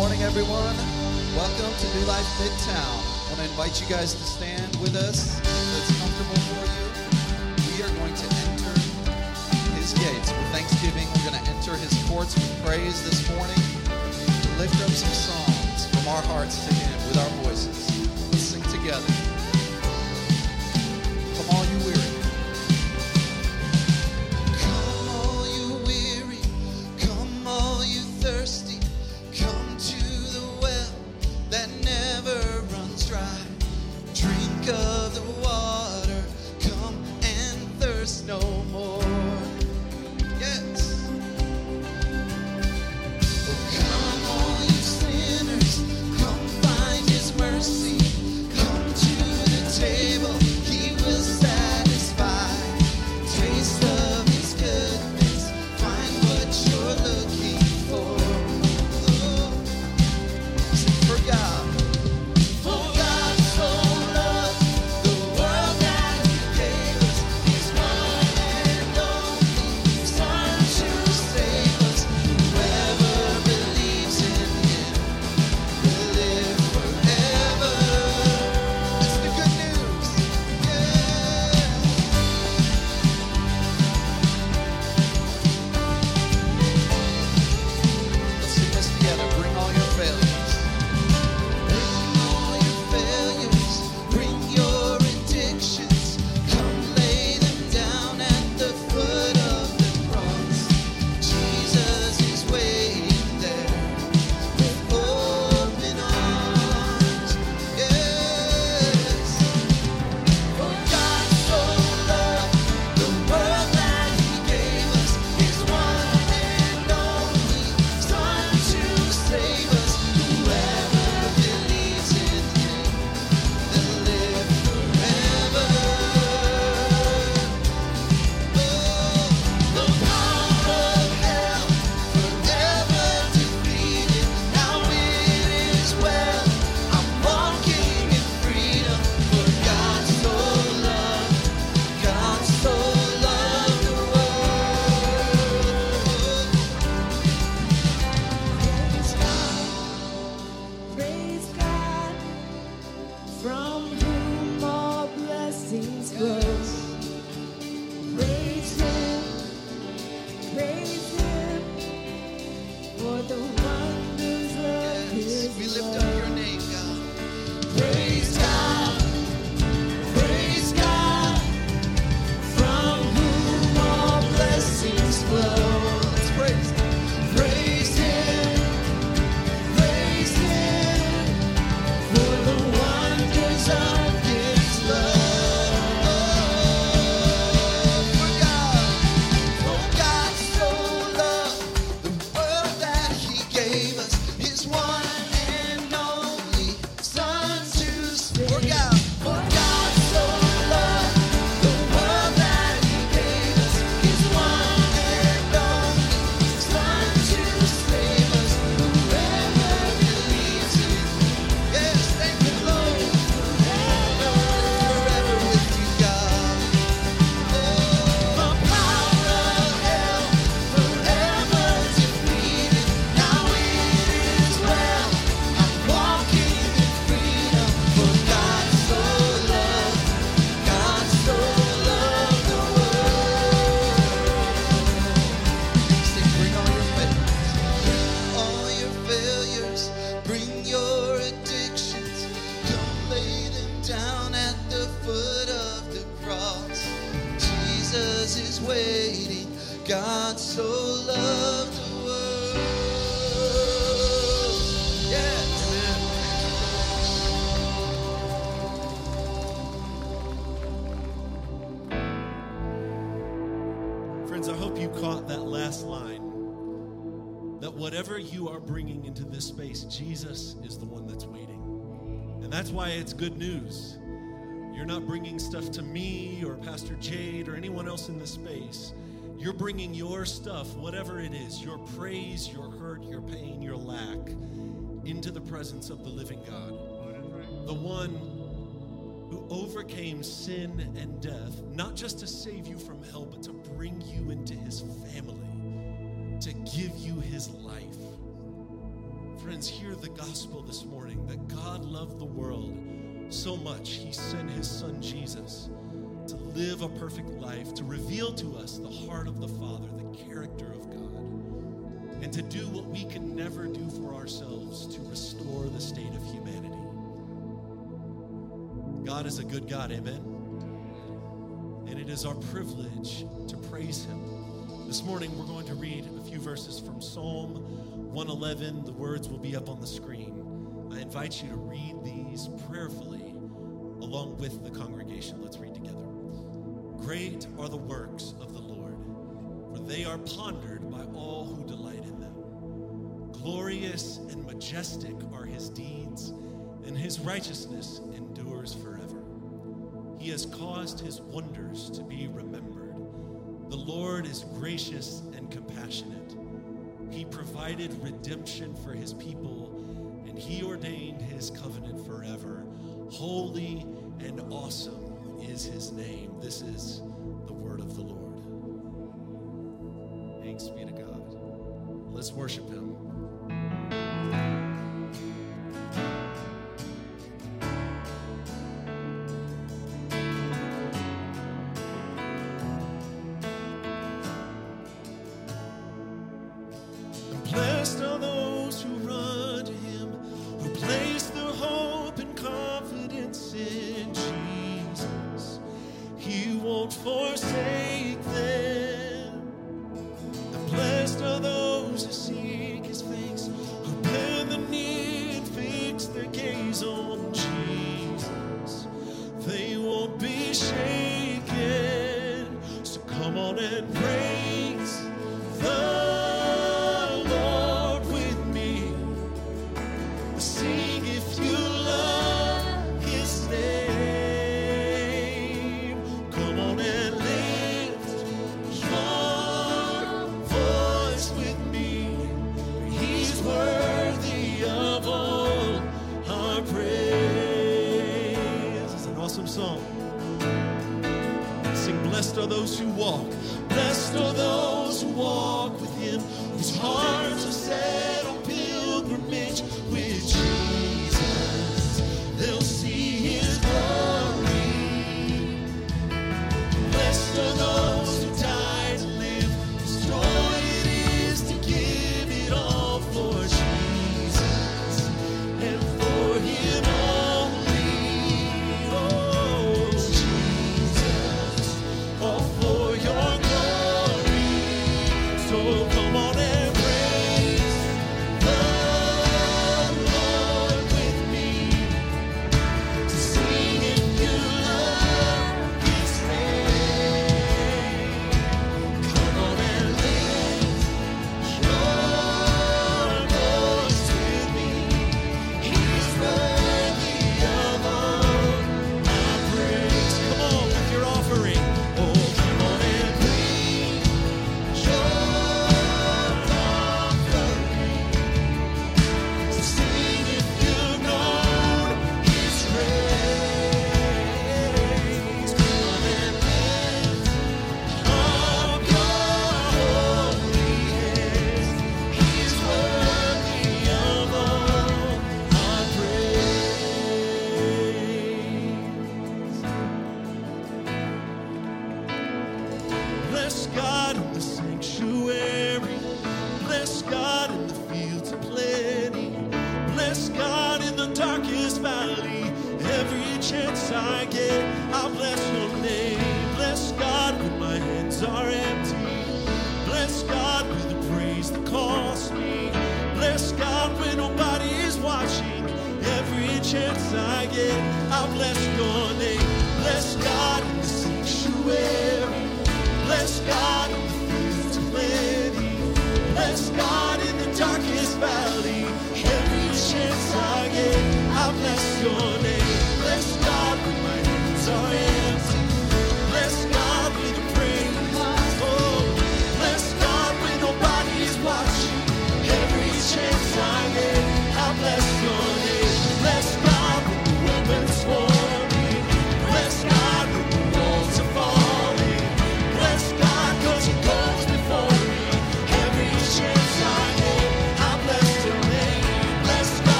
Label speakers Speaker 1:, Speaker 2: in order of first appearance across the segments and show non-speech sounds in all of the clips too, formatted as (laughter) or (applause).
Speaker 1: morning, everyone. Welcome to New Life Midtown. I want to invite you guys to stand with us if it's comfortable for you. We are going to enter his gates with thanksgiving. We're going to enter his courts with praise this morning. Lift up some songs from our hearts to him with our voices. Let's sing together.
Speaker 2: why it's good news. You're not bringing stuff to me or Pastor Jade or anyone else in this space. You're bringing your stuff, whatever it is, your praise, your hurt, your pain, your lack, into the presence of the living God. The one who overcame sin and death, not just to save you from hell, but to bring you into his family, to give you his life. Friends, hear the gospel this morning that God loved the world so much, He sent His Son Jesus to live a perfect life, to reveal to us the heart of the Father, the character of God, and to do what we can never do for ourselves to restore the state of humanity. God is a good God, amen? And it is our privilege to praise Him. This morning, we're going to read a few verses from Psalm 111. The words will be up on the screen. I invite you to read these prayerfully along with the congregation. Let's read together. Great are the works of the Lord, for they are pondered by all who delight in them. Glorious and majestic are his deeds, and his righteousness endures forever. He has caused his wonders to be remembered. The Lord is gracious and compassionate. He provided redemption for his people, and he ordained his covenant forever. Holy and awesome is his name. This is the word of the Lord. Thanks be to God. Let's worship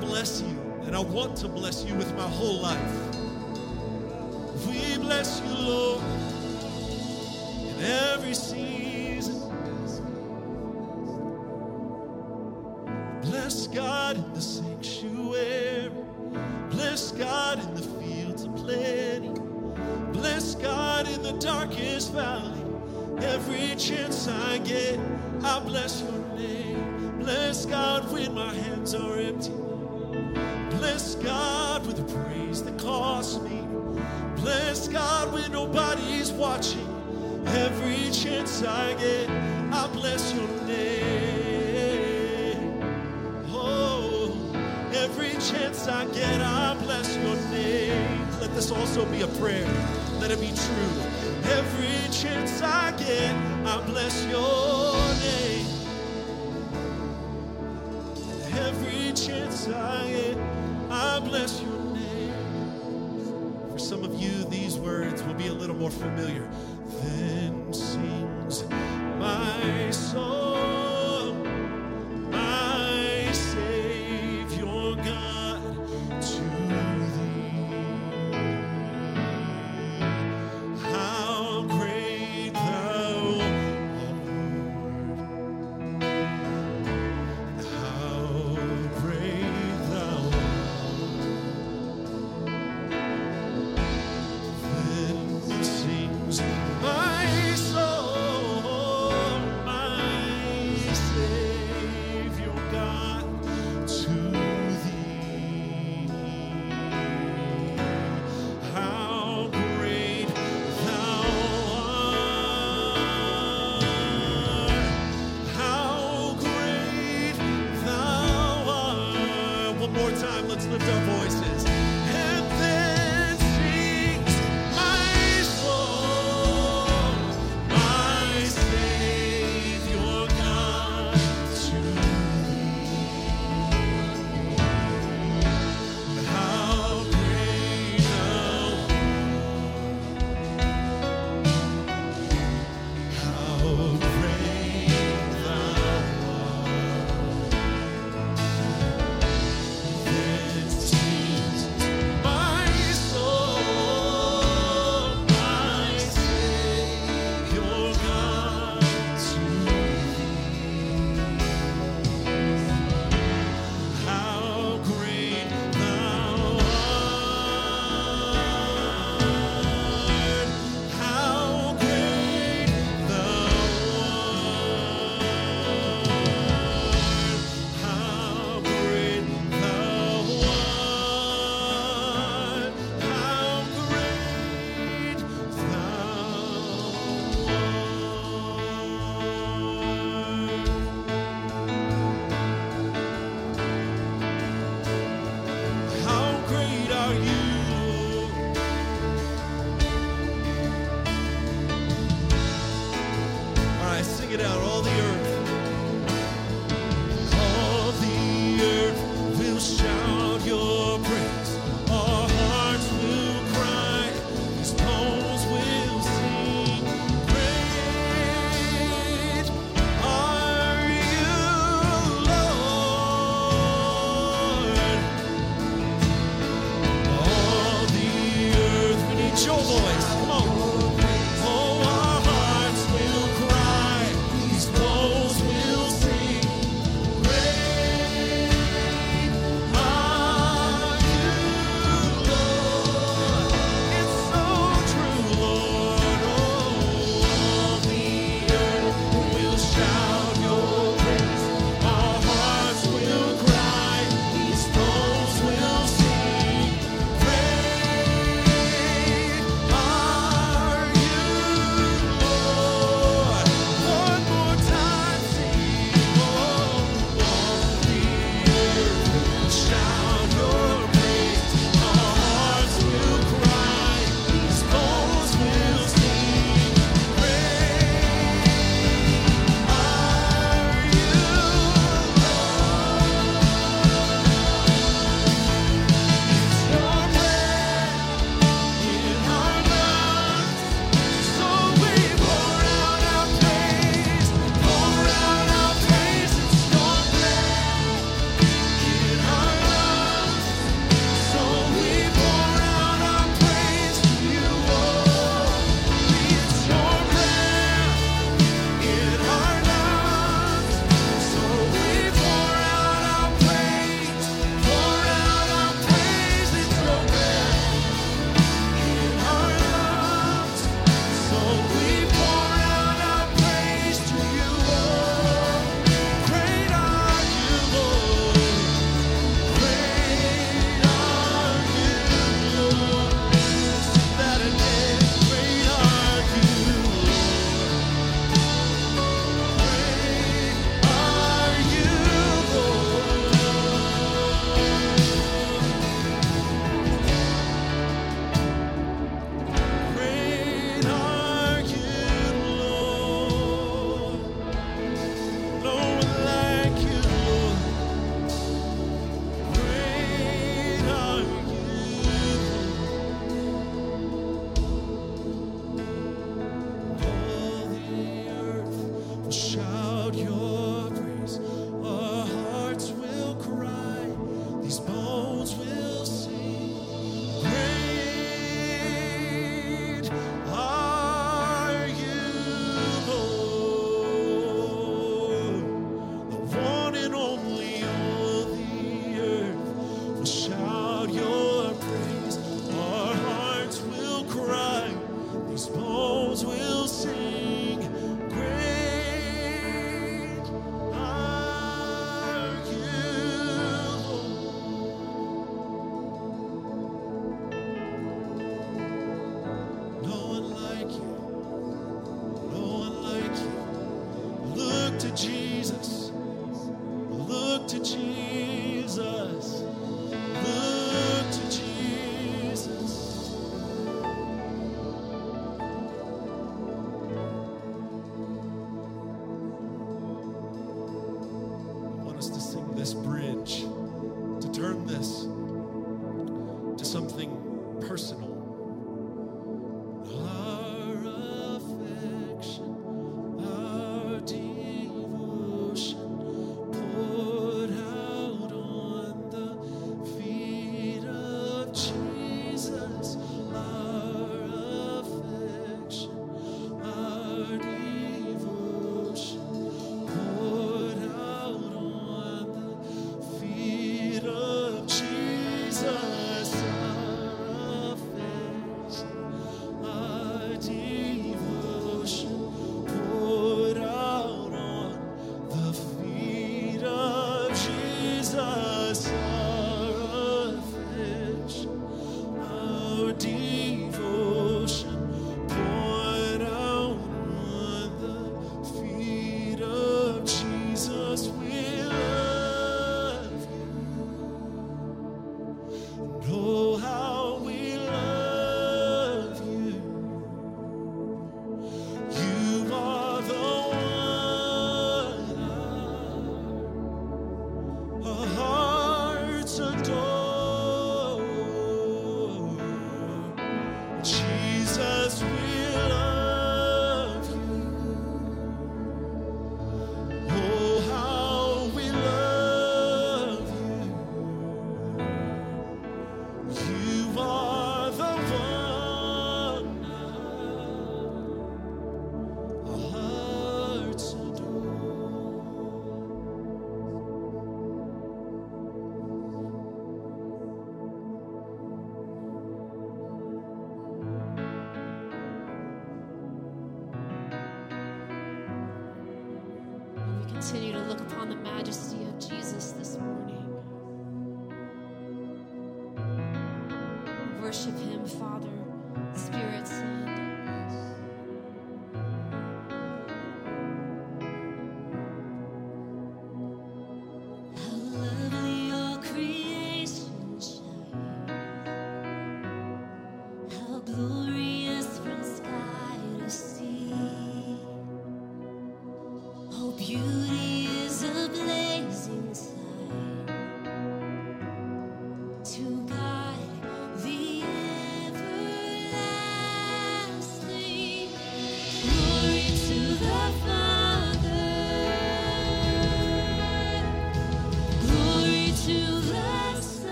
Speaker 2: bless you, and I want to bless you with my whole life. We bless you, Lord, in every single so be a prayer. Let it be true. Every chance I get, I bless your name. Every chance I get, I bless your name. For some of you, these words will be a little more familiar.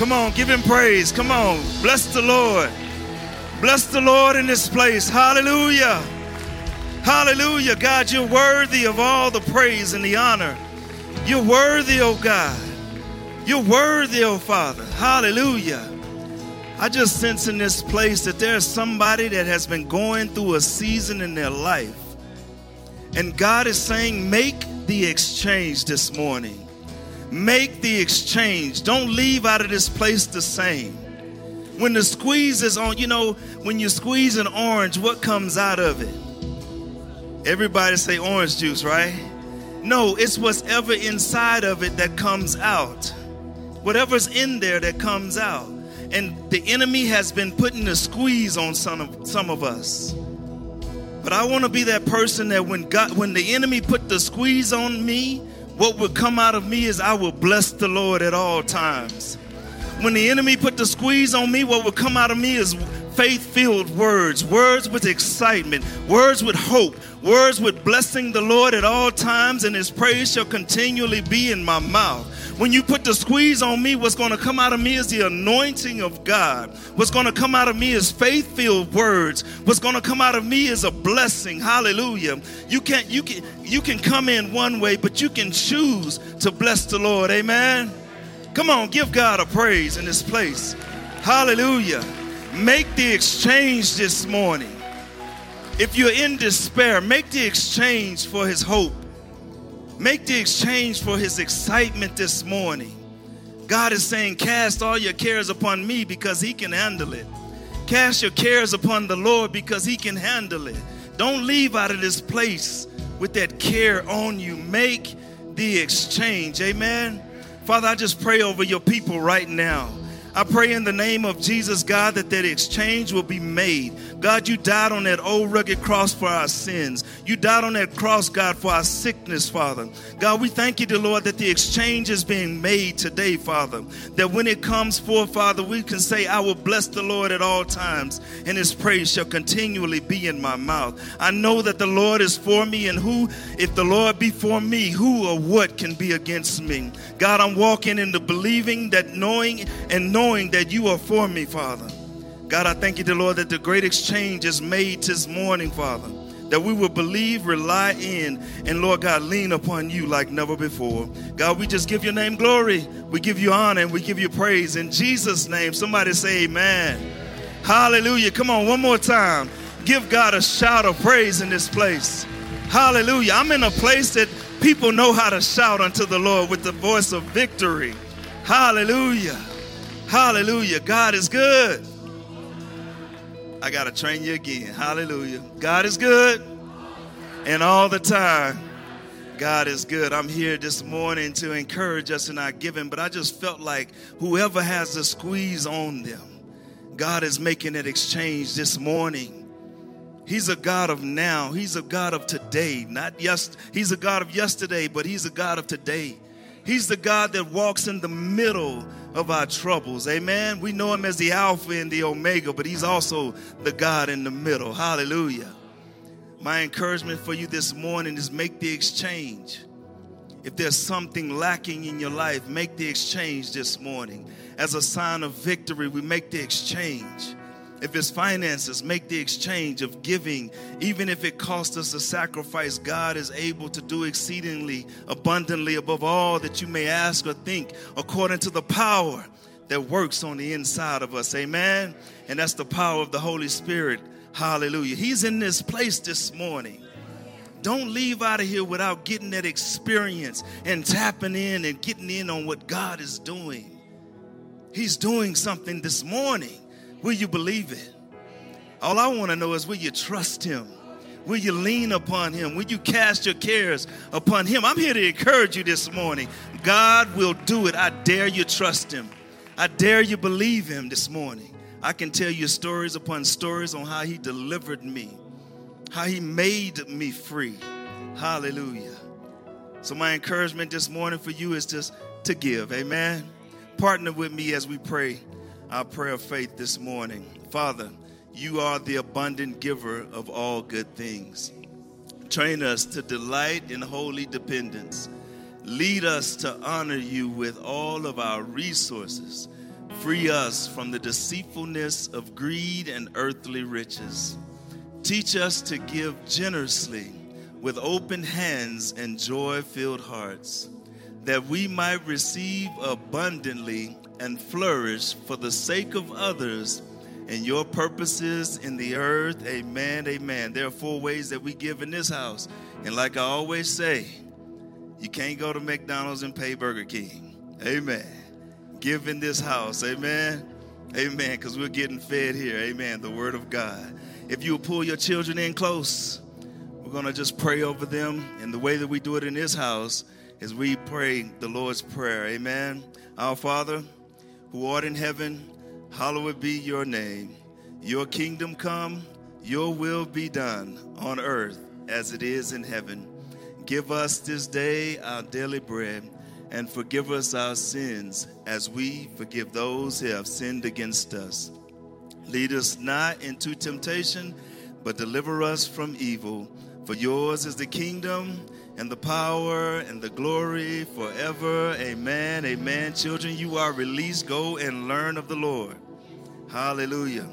Speaker 3: Come on, give him praise. Come on. Bless the Lord. Bless the Lord in this place. Hallelujah. Hallelujah. God, you're worthy of all the praise and the honor. You're worthy, oh God. You're worthy, oh Father. Hallelujah. I just sense in this place that there's somebody that has been going through a season in their life. And God is saying, make the exchange this morning. Make the exchange. Don't leave out of this place the same. When the squeeze is on, you know, when you squeeze an orange, what comes out of it? Everybody say orange juice, right? No, it's whatever inside of it that comes out. Whatever's in there that comes out. And the enemy has been putting a squeeze on some of, some of us. But I want to be that person that when God when the enemy put the squeeze on me, what would come out of me is I will bless the Lord at all times. When the enemy put the squeeze on me, what would come out of me is faith filled words, words with excitement, words with hope, words with blessing the Lord at all times, and his praise shall continually be in my mouth. When you put the squeeze on me, what's going to come out of me is the anointing of God. What's going to come out of me is faith filled words. What's going to come out of me is a blessing. Hallelujah. You can't, you can you can come in one way, but you can choose to bless the Lord. Amen. Come on, give God a praise in this place. Hallelujah. Make the exchange this morning. If you're in despair, make the exchange for his hope. Make the exchange for his excitement this morning. God is saying, Cast all your cares upon me because he can handle it. Cast your cares upon the Lord because he can handle it. Don't leave out of this place with that care on you. Make the exchange. Amen. Father, I just pray over your people right now. I pray in the name of Jesus, God, that that exchange will be made. God, you died on that old rugged cross for our sins. You died on that cross, God, for our sickness, Father. God, we thank you, dear Lord, that the exchange is being made today, Father. That when it comes forth, Father, we can say, I will bless the Lord at all times, and his praise shall continually be in my mouth. I know that the Lord is for me, and who, if the Lord be for me, who or what can be against me? God, I'm walking in the believing that knowing and knowing knowing that you are for me, Father. God, I thank you, dear Lord, that the great exchange is made this morning, Father. That we will believe, rely in, and Lord God, lean upon you like never before. God, we just give your name glory. We give you honor and we give you praise. In Jesus' name, somebody say amen. Hallelujah. Come on, one more time. Give God a shout of praise in this place. Hallelujah. I'm in a place that people know how to shout unto the Lord with the voice of victory. Hallelujah. Hallelujah. God is good. I got to train you again. Hallelujah. God is good. And all the time, God is good. I'm here this morning to encourage us in our giving, but I just felt like whoever has the squeeze on them, God is making that exchange this morning. He's a God of now. He's a God of today. Not yes, he's a God of yesterday, but he's a God of today. He's the God that walks in the middle of our troubles. Amen. We know him as the Alpha and the Omega, but he's also the God in the middle. Hallelujah. My encouragement for you this morning is make the exchange. If there's something lacking in your life, make the exchange this morning. As a sign of victory, we make the exchange. If it's finances, make the exchange of giving. Even if it costs us a sacrifice, God is able to do exceedingly abundantly above all that you may ask or think, according to the power that works on the inside of us. Amen. And that's the power of the Holy Spirit. Hallelujah. He's in this place this morning. Don't leave out of here without getting that experience and tapping in and getting in on what God is doing. He's doing something this morning. Will you believe it? All I want to know is will you trust Him? Will you lean upon Him? Will you cast your cares upon Him? I'm here to encourage you this morning. God will do it. I dare you trust Him. I dare you believe Him this morning. I can tell you stories upon stories on how He delivered me, how He made me free. Hallelujah. So, my encouragement this morning for you is just to give. Amen. Partner with me as we pray our prayer of faith this morning. Father, you are the abundant giver of all good things. Train us to delight in holy dependence, Lead us to honor you with all of our resources. Free us from the deceitfulness of greed and earthly riches. Teach us to give generously with open hands and joy filled hearts, that we might receive abundantly and flourish for the sake of others and your purposes in the earth. Amen. Amen. There are four ways that we give in this house. And like I always say, you can't go to McDonald's and pay Burger King. Amen. Give in this house. Amen. Amen. Because we're getting fed here. Amen. The word of God. If you will pull your children in close, we're going to just pray over them. And the way that we do it in this house is we pray the Lord's Prayer. Amen. Our Father, who art in heaven, hallowed be your name. Your kingdom come, your will be done on earth as it is in heaven. Give us this day our daily bread, and forgive us our sins as we forgive those who have sinned against us. Lead us not into temptation, but deliver us from evil. For yours is the kingdom and the power and the glory forever. Amen. Amen. Children, you are released. Go and learn of the Lord. Hallelujah.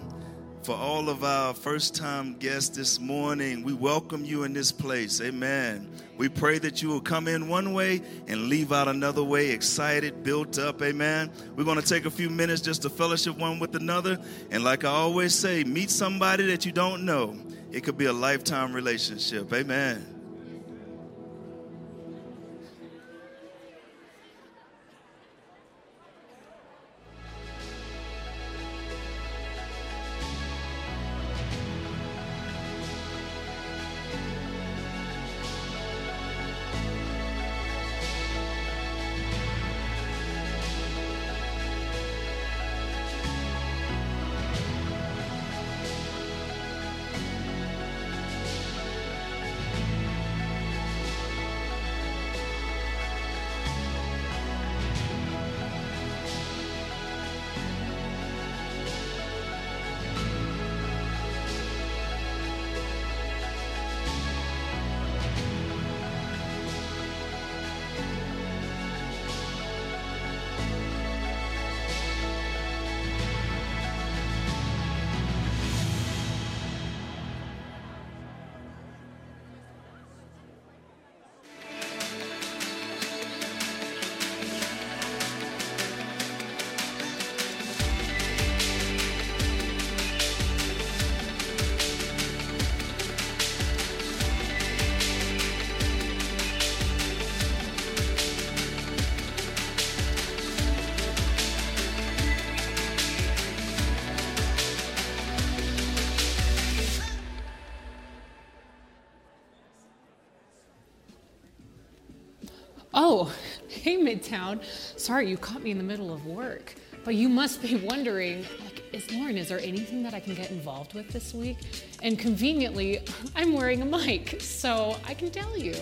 Speaker 3: For all of our first time guests this morning, we welcome you in this place. Amen. We pray that you will come in one way and leave out another way, excited, built up. Amen. We're going to take a few minutes just to fellowship one with another. And like I always say, meet somebody that you don't know. It could be a lifetime relationship. Amen.
Speaker 4: Hey, (laughs) Midtown. Sorry you caught me in the middle of work. But you must be wondering, like, is Lauren, is there anything that I can get involved with this week? And conveniently, (laughs) I'm wearing a mic, so I can tell you.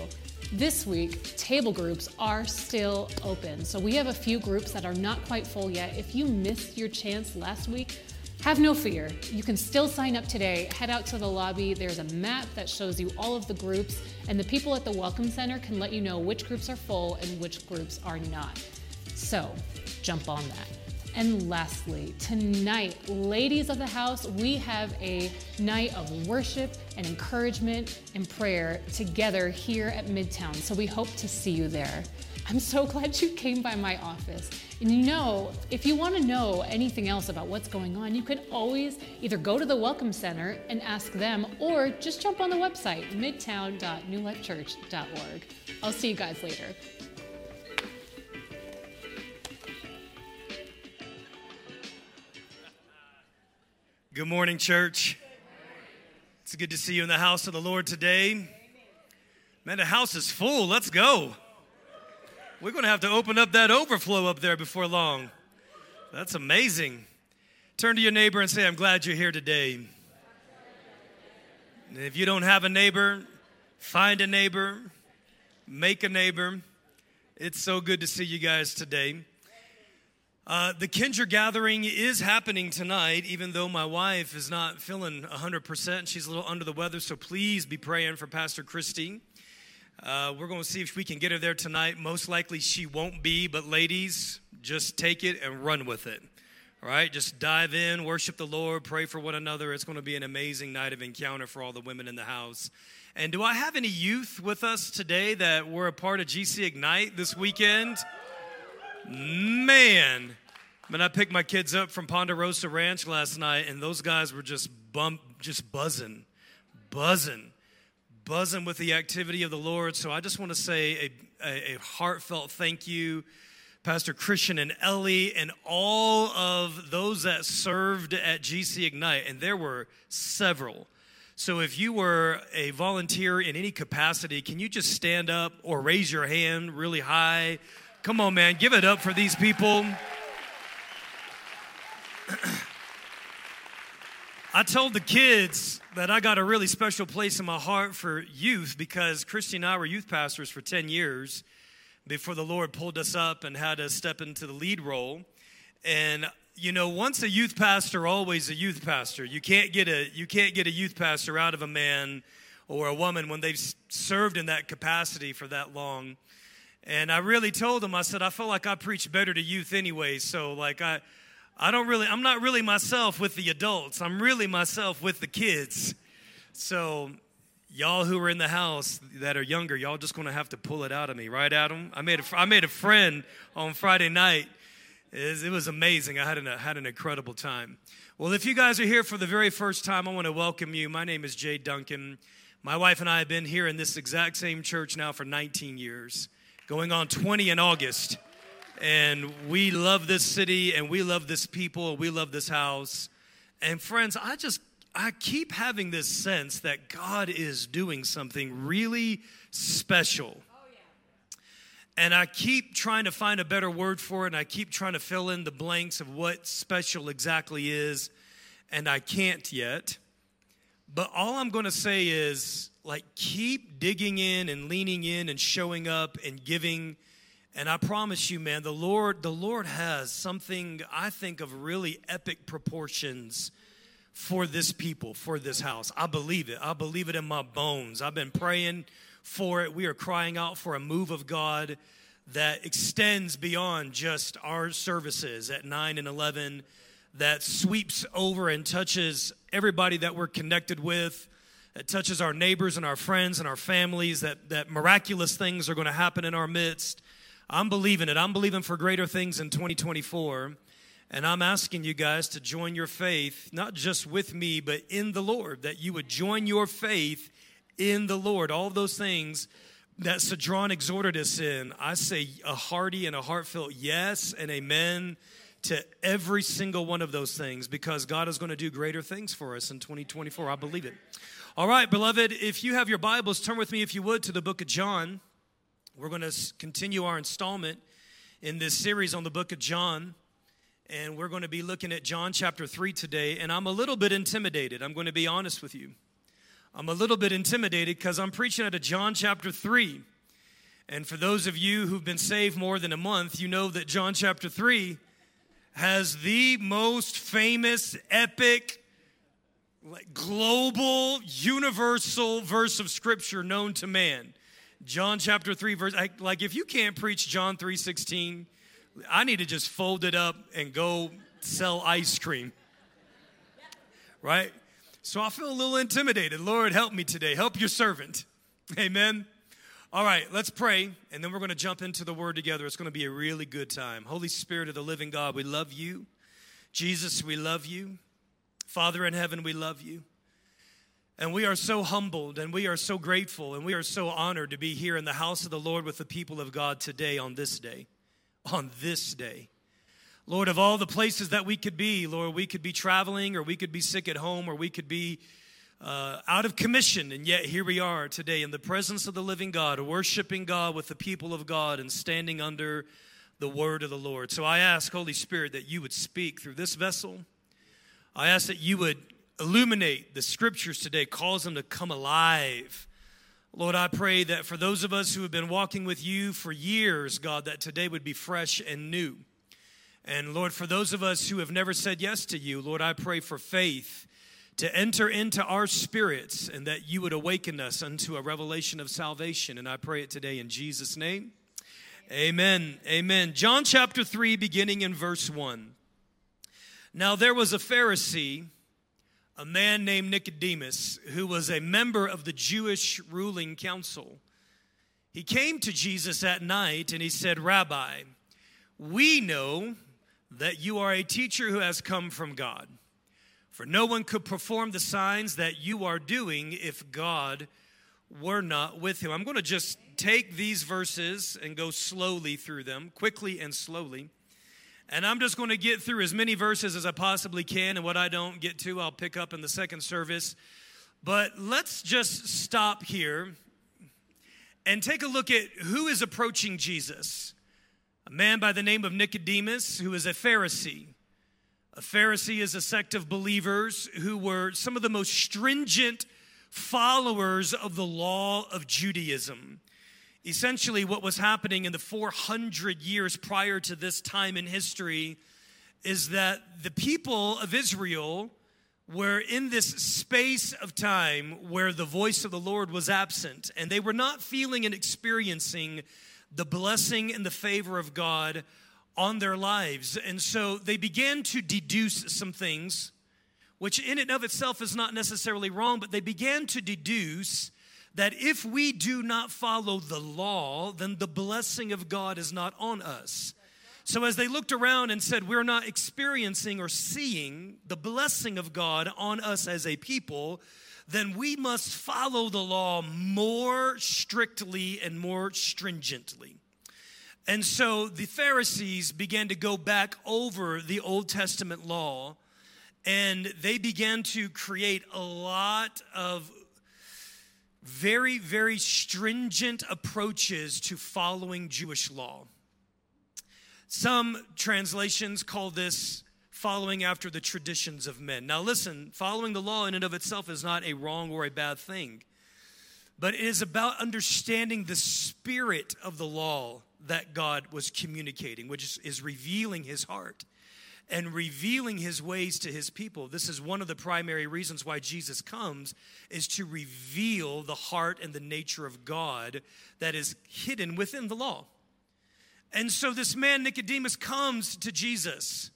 Speaker 4: This week, table groups are still open. So we have a few groups that are not quite full yet. If you missed your chance last week, have no fear. You can still sign up today. Head out to the lobby. There's a map that shows you all of the groups, and the people at the Welcome Center can let you know which groups are full and which groups are not. So jump on that. And lastly, tonight, ladies of the house, we have a night of worship and encouragement and prayer together here at Midtown. So we hope to see you there. I'm so glad you came by my office. And you know, if you want to know anything else about what's going on, you can always either go to the Welcome Center and ask them, or just jump on the website, midtown.newlifechurch.org. I'll see you guys later.
Speaker 5: Good morning, church. It's good to see you in the house of the Lord today. Man, the house is full. Let's go. We're going to have to open up that overflow up there before long. That's amazing. Turn to your neighbor and say, I'm glad you're here today. And if you don't have a neighbor, find a neighbor, make a neighbor. It's so good to see you guys today. Uh, the Kinder gathering is happening tonight, even though my wife is not feeling 100%. She's a little under the weather, so please be praying for Pastor Christy. Uh, we're going to see if we can get her there tonight. Most likely she won't be, but ladies, just take it and run with it. All right, just dive in, worship the Lord, pray for one another. It's going to be an amazing night of encounter for all the women in the house. And do I have any youth with us today that were a part of GC Ignite this weekend? Man, man, I picked my kids up from Ponderosa Ranch last night, and those guys were just bump, just buzzing, buzzing, buzzing with the activity of the Lord. So I just want to say a, a, a heartfelt thank you Pastor Christian and Ellie, and all of those that served at GC Ignite, and there were several. So if you were a volunteer in any capacity, can you just stand up or raise your hand really high? Come on, man, give it up for these people. (clears throat) I told the kids that I got a really special place in my heart for youth because Christy and I were youth pastors for 10 years before the Lord pulled us up and had us step into the lead role. And you know, once a youth pastor, always a youth pastor. You can't get a you can't get a youth pastor out of a man or a woman when they've served in that capacity for that long. And I really told them, I said, I feel like I preach better to youth anyway. So like I I don't really I'm not really myself with the adults. I'm really myself with the kids. So y'all who are in the house that are younger, y'all just gonna have to pull it out of me, right, Adam? I made a, I made a friend on Friday night. It, was amazing. I had an, had an incredible time. Well, if you guys are here for the very first time, I want to welcome you. My name is Jay Duncan. My wife and I have been here in this exact same church now for 19 years, going on 20 in August. And we love this city and we love this people and we love this house. And friends, I just I keep having this sense that God is doing something really special. Oh, and I keep trying to find a better word for it, and I keep trying to fill in the blanks of what special exactly is, and I can't yet. But all I'm going to say is, like, keep digging in and leaning in and showing up and giving. And I promise you, man, the Lord, the Lord has something I think of really epic proportions for this people, for this house. I believe it. I believe it in my bones. I've been praying for it. We are crying out for a move of God that extends beyond just our services at 9 and 11, that sweeps over and touches everybody that we're connected with. It touches our neighbors and our friends and our families, that, that miraculous things are going to happen in our midst. I'm believing it. I'm believing for greater things in 2024. And I'm asking you guys to join your faith, not just with me, but in the Lord, that you would join your faith in the Lord. All those things that Cedron exhorted us in, I say a hearty and a heartfelt yes and amen to every single one of those things because God is going to do greater things for us in 2024. I believe it. All right, beloved, if you have your Bibles, turn with me, if you would, to the book of John. We're going to continue our installment in this series on the book of John. And we're going to be looking at John chapter 3 today. And I'm a little bit intimidated. I'm going to be honest with you. I'm a little bit intimidated because I'm preaching out of John chapter 3. And for those of you who've been saved more than a month, you know that John chapter 3 has the most famous, epic, like global, universal verse of scripture known to man. John chapter 3 verse like if you can't preach John 3:16, I need to just fold it up and go sell ice cream. Right? So I feel a little intimidated. Lord, help me today. Help your servant. Amen. All right, let's pray, and then we're going to jump into the word together. It's going to be a really good time. Holy Spirit of the living God, we love you. Jesus, we love you. Father in heaven, we love you. And we are so humbled and we are so grateful and we are so honored to be here in the house of the Lord with the people of God today on this day on this day. Lord, of all the places that we could be, Lord, we could be traveling or we could be sick at home or we could be uh, out of commission, and yet here we are today in the presence of the living God, worshiping God with the people of God and standing under the word of the Lord. So I ask, Holy Spirit, that you would speak through this vessel. I ask that you would illuminate the scriptures today, cause them to come alive Lord, I pray that for those of us who have been walking with you for years, God, that today would be fresh and new. And Lord, for those of us who have never said yes to you, Lord, I pray for faith to enter into our spirits and that you would awaken us unto a revelation of salvation. And I pray it today in Jesus' name. Amen. Amen. John chapter 3, beginning in verse 1. Now there was a Pharisee, a man named Nicodemus, who was a member of the Jewish ruling council. He came to Jesus at night and he said, Rabbi, we know that you are a teacher who has come from God. For no one could perform the signs that you are doing if God were not with him. I'm going to just take these verses and go slowly through them, quickly and slowly. And I'm just going to get through as many verses as I possibly can, and what I don't get to, I'll pick up in the second service. But let's just stop here and take a look at who is approaching Jesus. A man by the name of Nicodemus, who is a Pharisee. A Pharisee is a sect of believers who were some of the most stringent followers of the law of Judaism. Essentially, what was happening in the 400 years prior to this time in history is that the people of Israel were in this space of time where the voice of the Lord was absent, and they were not feeling and experiencing the blessing and the favor of God on their lives. And so they began to deduce some things, which in and of itself is not necessarily wrong, but they began to deduce that if we do not follow the law, then the blessing of God is not on us. So, as they looked around and said, We're not experiencing or seeing the blessing of God on us as a people, then we must follow the law more strictly and more stringently. And so the Pharisees began to go back over the Old Testament law and they began to create a lot of very, very stringent approaches to following Jewish law. Some translations call this following after the traditions of men. Now, listen, following the law in and of itself is not a wrong or a bad thing, but it is about understanding the spirit of the law that God was communicating, which is, revealing his heart and revealing his ways to his people. This is one of the primary reasons why Jesus comes is to reveal the heart and the nature of God that is hidden within the law. And so this man Nicodemus comes to Jesus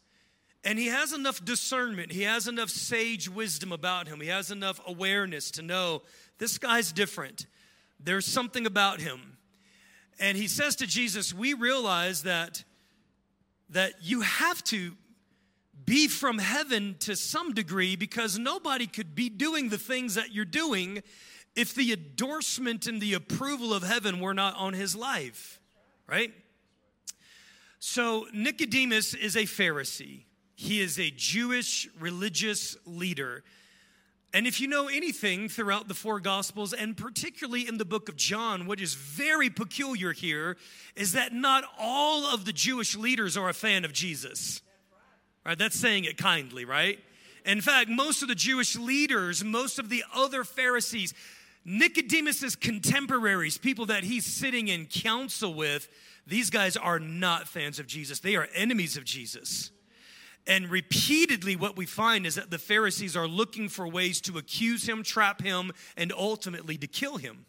Speaker 5: and he has enough discernment, he has enough sage wisdom about him, he has enough awareness to know this guy's different. There's something about him. And he says to Jesus, We realize that, that you have to be from heaven to some degree because nobody could be doing the things that you're doing if the endorsement and the approval of heaven were not on his life, right? So, Nicodemus is a Pharisee. He is a Jewish religious leader. And if you know anything throughout the four Gospels, and particularly in the book of John, what is very peculiar here is that not all of the Jewish leaders are a fan of Jesus. Right? That's saying it kindly, right? In fact, most of the Jewish leaders, most of the other Pharisees, Nicodemus's contemporaries, people that he's sitting in council with, these guys are not fans of Jesus. They are enemies of Jesus. And repeatedly, what we find is that the Pharisees are looking for ways to accuse him, trap him, and ultimately to kill him.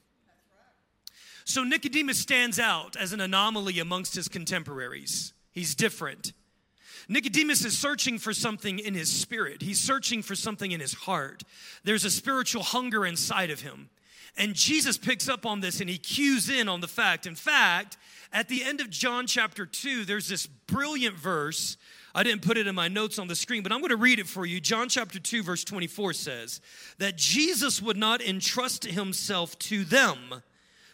Speaker 5: So Nicodemus stands out as an anomaly amongst his contemporaries. He's different. Nicodemus is searching for something in his spirit, he's searching for something in his heart. There's a spiritual hunger inside of him. And Jesus picks up on this and he cues in on the fact. In fact, at the end of John chapter 2, there's this brilliant verse. I didn't put it in my notes on the screen, but I'm going to read it for you. John chapter 2, verse 24 says that Jesus would not entrust himself to them,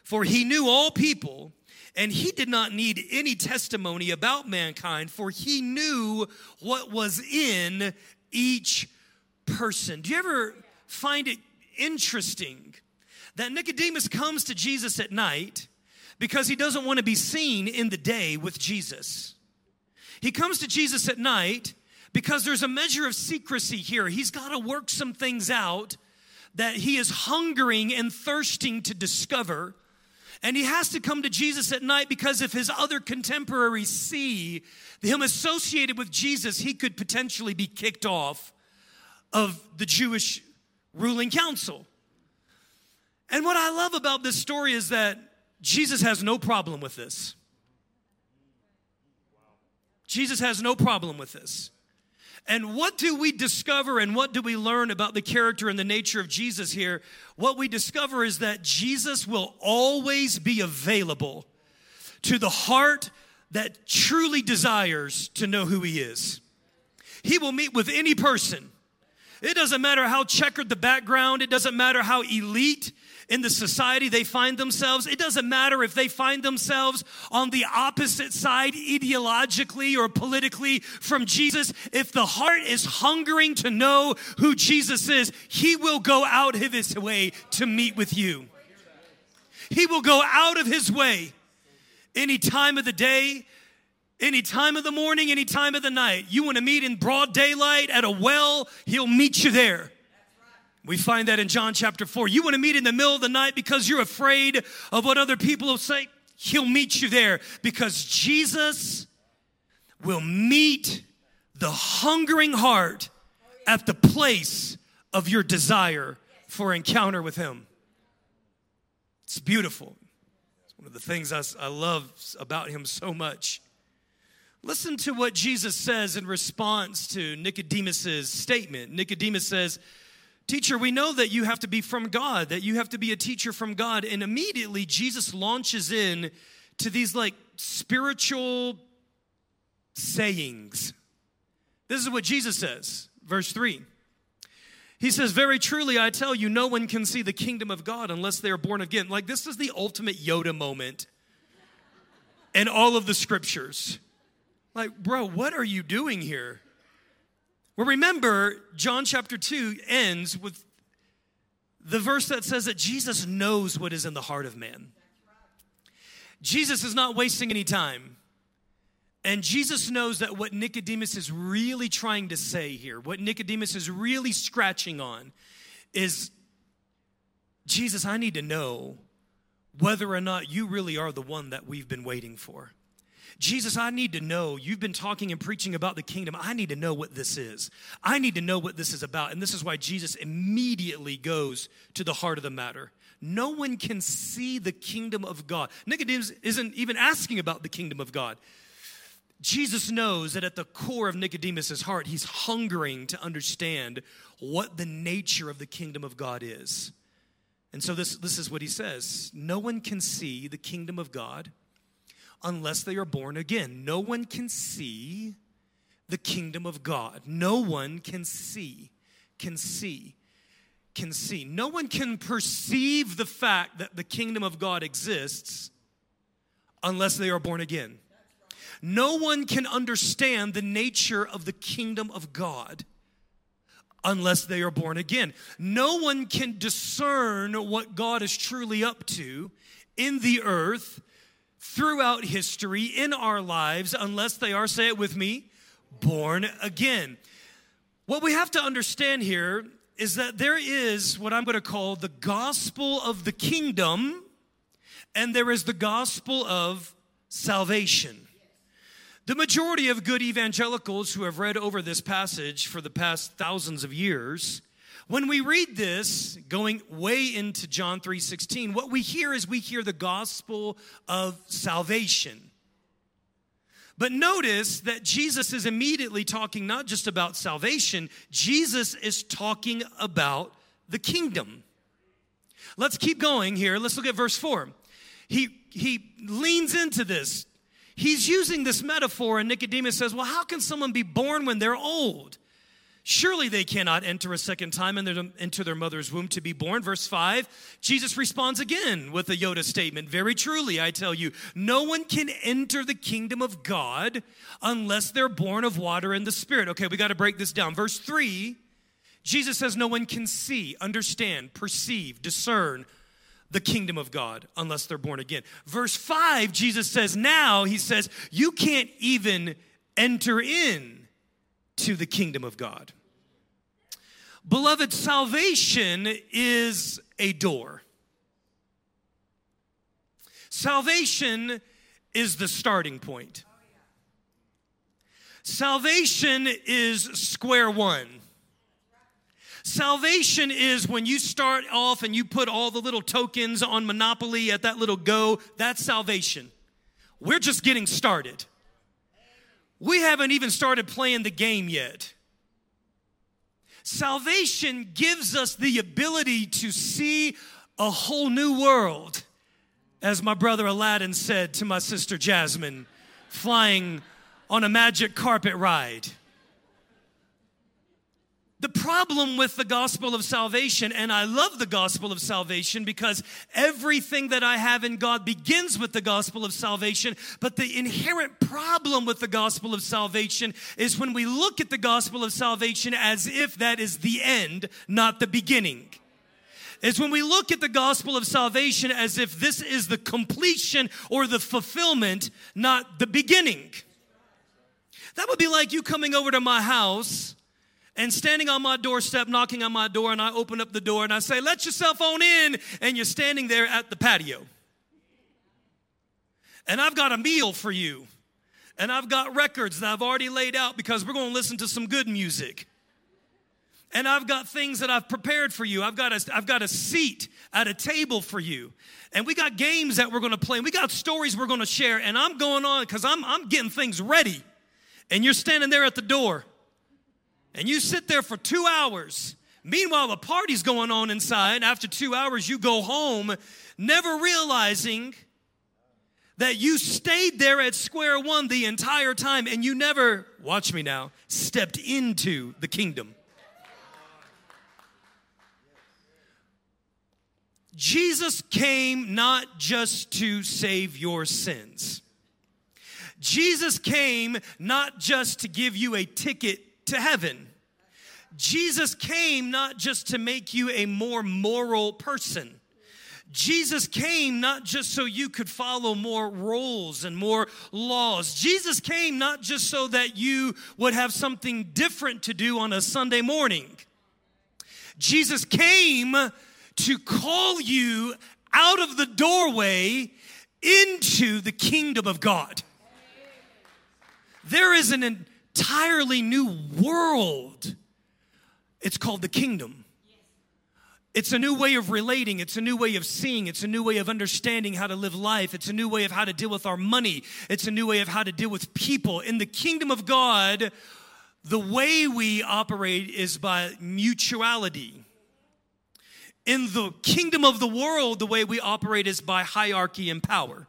Speaker 5: for he knew all people, and he did not need any testimony about mankind, for he knew what was in each person. Do you ever find it interesting that Nicodemus comes to Jesus at night because he doesn't want to be seen in the day with Jesus? He comes to Jesus at night because there's a measure of secrecy here. He's got to work some things out that he is hungering and thirsting to discover. And he has to come to Jesus at night because if his other contemporaries see him associated with Jesus, he could potentially be kicked off of the Jewish ruling council. And what I love about this story is that Jesus has no problem with this. Jesus has no problem with this. And what do we discover and what do we learn about the character and the nature of Jesus here? What we discover is that Jesus will always be available to the heart that truly desires to know who he is. He will meet with any person. It doesn't matter how checkered the background, it doesn't matter how elite in the society they find themselves. It doesn't matter if they find themselves on the opposite side ideologically or politically from Jesus. If the heart is hungering to know who Jesus is, he will go out of his way to meet with you. He will go out of his way any time of the day, any time of the morning, any time of the night. You want to meet in broad daylight at a well, he'll meet you there. We find that in John chapter 4. You want to meet in the middle of the night because you're afraid of what other people will say? He'll meet you there because Jesus will meet the hungering heart at the place of your desire for encounter with Him. It's beautiful. It's one of the things I, I love about Him so much. Listen to what Jesus says in response to Nicodemus's statement. Nicodemus says, Teacher, we know that you have to be from God, that you have to be a teacher from God. And immediately Jesus launches in to these like spiritual sayings. This is what Jesus says, verse 3. He says, Very truly, I tell you, no one can see the kingdom of God unless they are born again. Like, this is the ultimate Yoda moment in all of the scriptures. Like, bro, what are you doing here? Well, remember, John chapter 2 ends with the verse that says that Jesus knows what is in the heart of man. Jesus is not wasting any time. And Jesus knows that what Nicodemus is really trying to say here, what Nicodemus is really scratching on, is Jesus, I need to know whether or not you really are the one that we've been waiting for. Jesus, I need to know. You've been talking and preaching about the kingdom. I need to know what this is. I need to know what this is about. And this is why Jesus immediately goes to the heart of the matter. No one can see the kingdom of God. Nicodemus isn't even asking about the kingdom of God. Jesus knows that at the core of Nicodemus's heart, he's hungering to understand what the nature of the kingdom of God is. And so this, this is what he says No one can see the kingdom of God unless they are born again. No one can see the kingdom of God. No one can see, can see, can see. No one can perceive the fact that the kingdom of God exists unless they are born again. No one can understand the nature of the kingdom of God unless they are born again. No one can discern what God is truly up to in the earth throughout history in our lives unless they are, say it with me, born again. What we have to understand here is that there is what I'm going to call the gospel of the kingdom, and there is the gospel of salvation. The majority of good evangelicals who have read over this passage for the past thousands of years, when we read this, going way into John 3:16, what we hear is we hear the gospel of salvation. But notice that Jesus is immediately talking not just about salvation, Jesus is talking about the kingdom. Let's keep going here. Let's look at verse 4. He, he leans into this. He's using this metaphor, and Nicodemus says, Well, how can someone be born when they're old? Surely they cannot enter a second time into their mother's womb to be born. Verse 5, Jesus responds again with a Yoda statement Very truly, I tell you, no one can enter the kingdom of God unless they're born of water and the Spirit. Okay, we got to break this down. Verse 3, Jesus says, No one can see, understand, perceive, discern the kingdom of God unless they're born again. Verse 5, Jesus says, Now, he says, you can't even enter in to the kingdom of God. Beloved, salvation is a door. Salvation is the starting point. Salvation is square one. Salvation is when you start off and you put all the little tokens on Monopoly at that little go. That's salvation. We're just getting started. We haven't even started playing the game yet. Salvation gives us the ability to see a whole new world, as my brother Aladdin said to my sister Jasmine, flying on a magic carpet ride. The problem with the gospel of salvation, and I love the gospel of salvation because everything that I have in God begins with the gospel of salvation. But the inherent problem with the gospel of salvation is when we look at the gospel of salvation as if that is the end, not the beginning. Is when we look at the gospel of salvation as if this is the completion or the fulfillment, not the beginning. That would be like you coming over to my house and standing on my doorstep, knocking on my door, and I open up the door and I say, Let yourself on in. And you're standing there at the patio. And I've got a meal for you. And I've got records that I've already laid out because we're going to listen to some good music. And I've got things that I've prepared for you. I've got a, I've got a seat at a table for you. And we got games that we're going to play. And we got stories we're going to share. And I'm going on because I'm, I'm getting things ready. And you're standing there at the door and you sit there for two hours. Meanwhile, the party's going on inside. After two hours, you go home, never realizing that you stayed there at square one the entire time and you never, watch me now, stepped into the kingdom. Jesus came not just to save your sins. Jesus came not just to give you a ticket to heaven. Jesus came not just to make you a more moral person. Jesus came not just so you could follow more rules and more laws. Jesus came not just so that you would have something different to do on a Sunday morning. Jesus came to call you out of the doorway into the kingdom of God. There is an entirely new world. It's called the kingdom. It's a new way of relating. It's a new way of seeing. It's a new way of understanding how to live life. It's a new way of how to deal with our money. It's a new way of how to deal with people. In the kingdom of God, the way we operate is by mutuality. In the kingdom of the world, the way we operate is by hierarchy and power.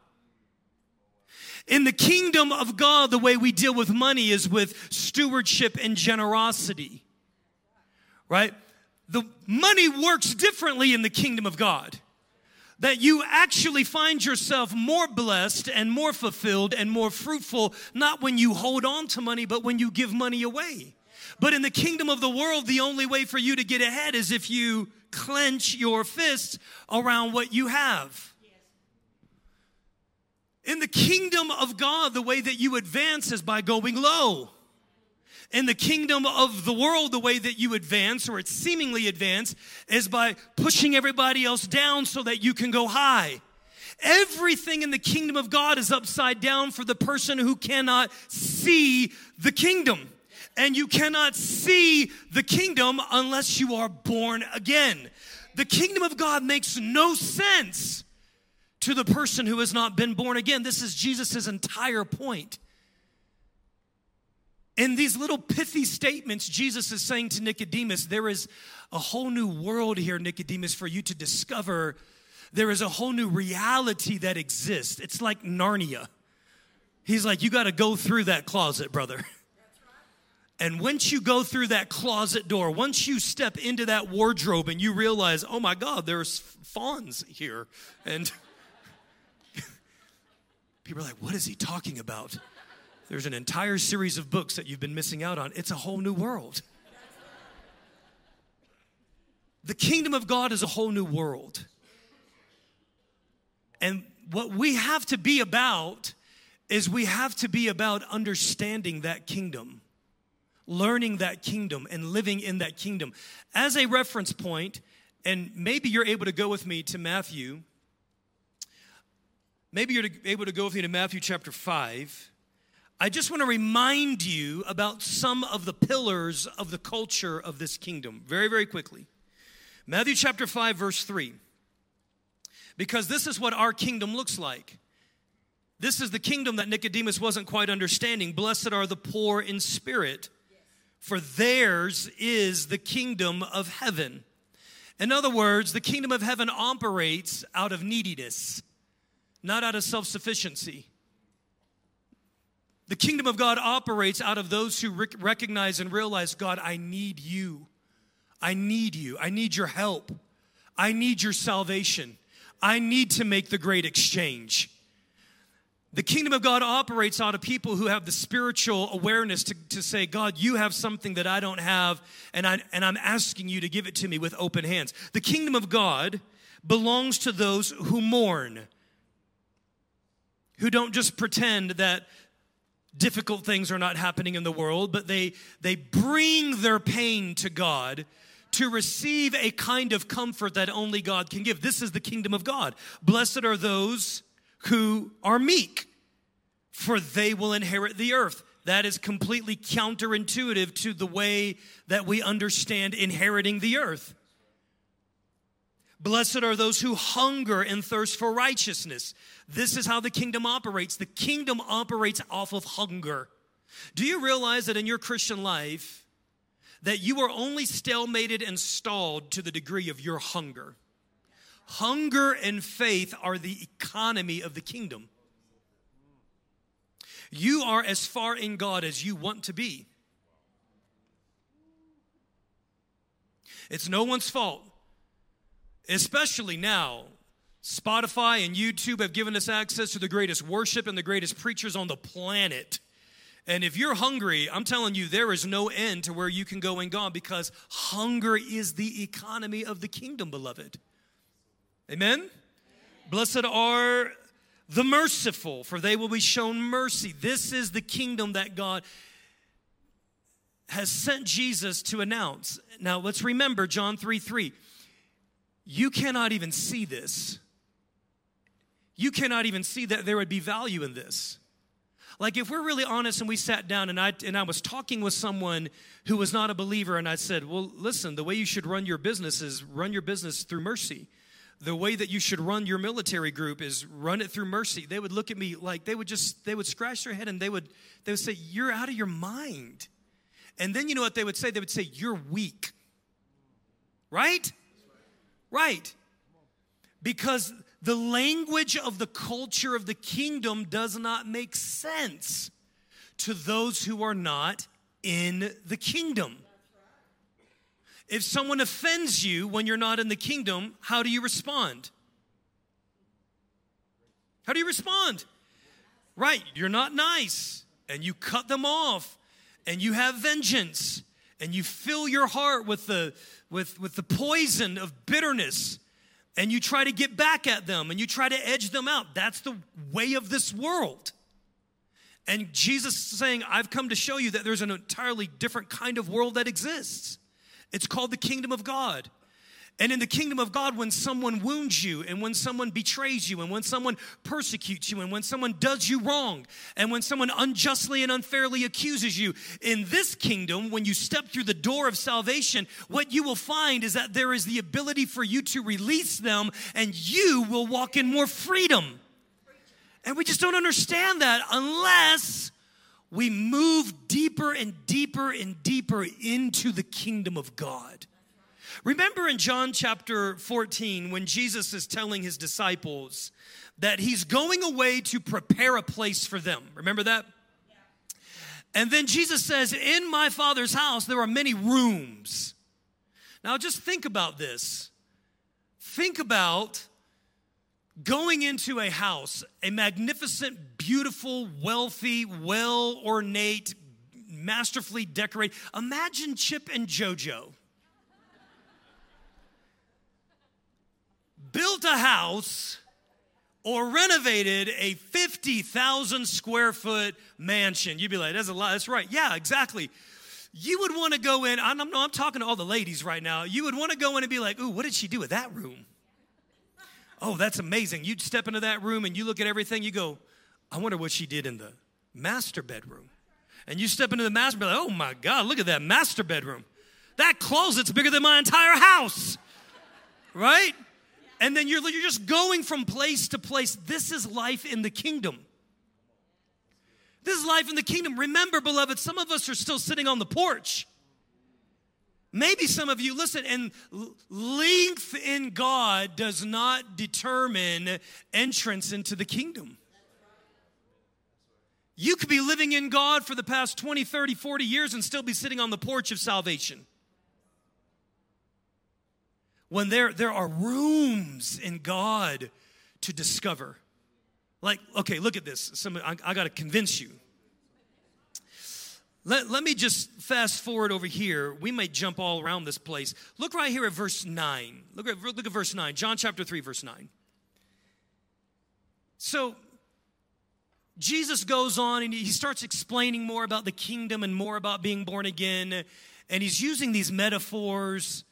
Speaker 5: In the kingdom of God, the way we deal with money is with stewardship and generosity. Right? The money works differently in the kingdom of God. That you actually find yourself more blessed and more fulfilled and more fruitful, not when you hold on to money, but when you give money away. But in the kingdom of the world, the only way for you to get ahead is if you clench your fists around what you have. In the kingdom of God, the way that you advance is by going low. In the kingdom of the world, the way that you advance, or it's seemingly advance, is by pushing everybody else down so that you can go high. Everything in the kingdom of God is upside down for the person who cannot see the kingdom. And you cannot see the kingdom unless you are born again. The kingdom of God makes no sense to the person who has not been born again. This is Jesus' entire point. In these little pithy statements, Jesus is saying to Nicodemus, There is a whole new world here, Nicodemus, for you to discover. There is a whole new reality that exists. It's like Narnia. He's like, You got to go through that closet, brother. (laughs) And once you go through that closet door, once you step into that wardrobe and you realize, oh my God, there's fauns here. And (laughs) people are like, what is he talking about? There's an entire series of books that you've been missing out on. It's a whole new world. The kingdom of God is a whole new world. And what we have to be about is we have to be about understanding that kingdom, learning that kingdom, and living in that kingdom. As a reference point, and maybe you're able to go with me to Matthew. Maybe you're able to go with me to Matthew chapter 5. I just want to remind you about some of the pillars of the culture of this kingdom very, very quickly. Matthew chapter 5, verse 3. Because this is what our kingdom looks like. This is the kingdom that Nicodemus wasn't quite understanding. Blessed are the poor in spirit, for theirs is the kingdom of heaven. In other words, the kingdom of heaven operates out of neediness, not out of self sufficiency. The kingdom of God operates out of those who rec- recognize and realize God, I need you. I need you. I need your help. I need your salvation. I need to make the great exchange. The kingdom of God operates out of people who have the spiritual awareness to, to say, God, you have something that I don't have, and, I, and I'm asking you to give it to me with open hands. The kingdom of God belongs to those who mourn, who don't just pretend that difficult things are not happening in the world, but they, they bring their pain to God to receive a kind of comfort that only God can give. This is the kingdom of God. Blessed are those who are meek, for they will inherit the earth. That is completely counterintuitive to the way that we understand inheriting the earth. Blessed are those who hunger and thirst for righteousness. This is how the kingdom operates. The kingdom operates off of hunger. Do you realize that in your Christian life that you are only stalemated and stalled to the degree of your hunger? Hunger and faith are the economy of the kingdom. You are as far in God as you want to be. It's no one's fault, especially now. Spotify and YouTube have given us access to the greatest worship and the greatest preachers on the planet. And if you're hungry, I'm telling you, there is no end to where you can go in God because hunger is the economy of the kingdom, beloved. Amen? Blessed are the merciful, for they will be shown mercy. This is the kingdom that God has sent Jesus to announce. Now, let's remember John 3 3. You cannot even see this. You cannot even see that there would be value in this. Like if we're really honest and we sat down and I and I was talking with someone who was not a believer and I said, "Well, listen, the way you should run your business is run your business through mercy." the way that you should run your military group is run it through mercy they would look at me like they would just they would scratch their head and they would they would say you're out of your mind and then you know what they would say they would say you're weak right right because the language of the culture of the kingdom does not make sense to those who are not in the kingdom if someone offends you when you're not in the kingdom, how do you respond? How do you respond? Right, you're not nice and you cut them off and you have vengeance and you fill your heart with the with with the poison of bitterness and you try to get back at them and you try to edge them out. That's the way of this world. And Jesus saying, I've come to show you that there's an entirely different kind of world that exists. It's called the kingdom of God. And in the kingdom of God, when someone wounds you, and when someone betrays you, and when someone persecutes you, and when someone does you wrong, and when someone unjustly and unfairly accuses you, in this kingdom, when you step through the door of salvation, what you will find is that there is the ability for you to release them, and you will walk in more freedom. And we just don't understand that unless we move deeper and deeper and deeper into the kingdom of God. Remember in John chapter 14 when Jesus is telling his disciples that he's going away to prepare a place for them. Remember that? And then Jesus says, In my Father's house, there are many rooms. Now, just think about this. Think about going into a house, a magnificent, beautiful, wealthy, well ornate, masterfully decorated. Imagine Chip and JoJo. Built a house or renovated a 50,000 square foot mansion. You'd be like, that's a lot. That's right. Yeah, exactly. You would want to go in. I'm, I'm, I'm talking to all the ladies right now. You would want to go in and be like, ooh, what did she do with that room? Oh, that's amazing. You'd step into that room and you look at everything, you go, I wonder what she did in the master bedroom. And you step into the master bedroom, like, oh my God, look at that master bedroom. That closet's bigger than my entire house, right? And then you're, you're just going from place to place. This is life in the kingdom. This is life in the kingdom. Remember, beloved, some of us are still sitting on the porch. Maybe some of you, listen, and length in God does not determine entrance into the kingdom. You could be living in God for the past 20, 30, 40 years and still be sitting on the porch of salvation. When there, there are rooms in God to discover. Like, okay, look at this. Some, I, I got to convince you. Let, let me just fast forward over here. We might jump all around this place. Look right here at verse 9. Look at, look at verse 9. John chapter 3, verse 9. So, Jesus goes on and he starts explaining more about the kingdom and more about being born again. And he's using these metaphors.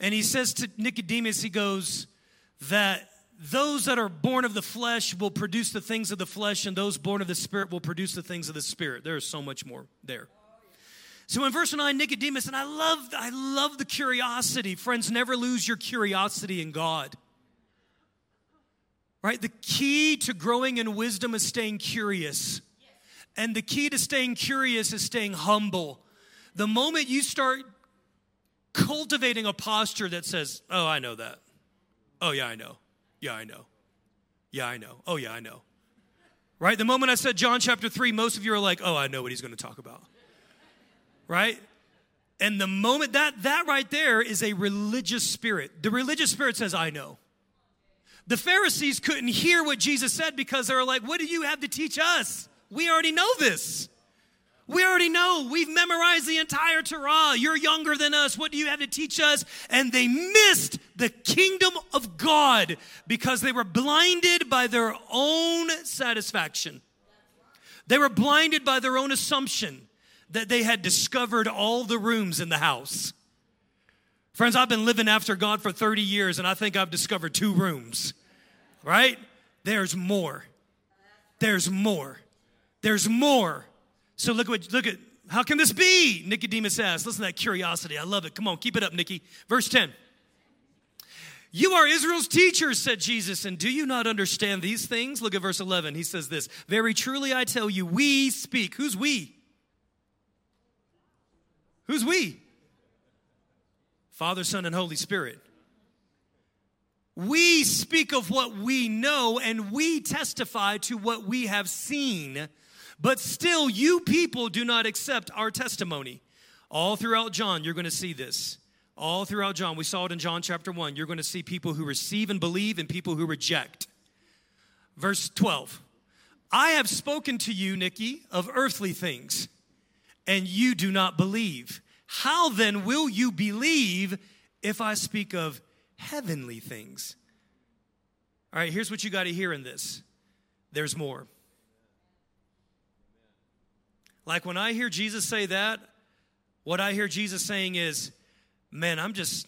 Speaker 5: And he says to Nicodemus, he goes, that those that are born of the flesh will produce the things of the flesh, and those born of the spirit will produce the things of the spirit. There is so much more there. So in verse 9, Nicodemus, and I love, I love the curiosity. Friends, never lose your curiosity in God. Right? The key to growing in wisdom is staying curious. And the key to staying curious is staying humble. The moment you start cultivating a posture that says, Oh, I know that. Oh, yeah, I know. Yeah, I know. Yeah, I know. Oh, yeah, I know. Right? The moment I said John chapter 3, most of you are like, Oh, I know what he's going to talk about. Right? And the moment that that right there is a religious spirit. The religious spirit says, I know. The Pharisees couldn't hear what Jesus said because they were like, What do you have to teach us? We already know this. We already know. We've memorized the entire Torah. You're younger than us. What do you have to teach us? And they missed the kingdom of God because they were blinded by their own satisfaction. They were blinded by their own assumption that they had discovered all the rooms in the house. Friends, I've been living after God for 30 years and I think I've discovered two rooms, right? There's more. There's more. There's more. So look what look at how can this be? Nicodemus asked. Listen to that curiosity. I love it. Come on, keep it up, Nikki. Verse 10. You are Israel's teachers, said Jesus, and do you not understand these things? Look at verse 11. He says this Very truly I tell you, we speak. Who's we? Who's we? Father, Son, and Holy Spirit. We speak of what we know and we testify to what we have seen, but still, you people do not accept our testimony. All throughout John, you're going to see this. All throughout John, we saw it in John chapter 1. You're going to see people who receive and believe and people who reject. Verse 12 I have spoken to you, Nikki, of earthly things, and you do not believe. How then will you believe if I speak of heavenly things? All right, here's what you got to hear in this there's more. Like when I hear Jesus say that, what I hear Jesus saying is, man, I'm just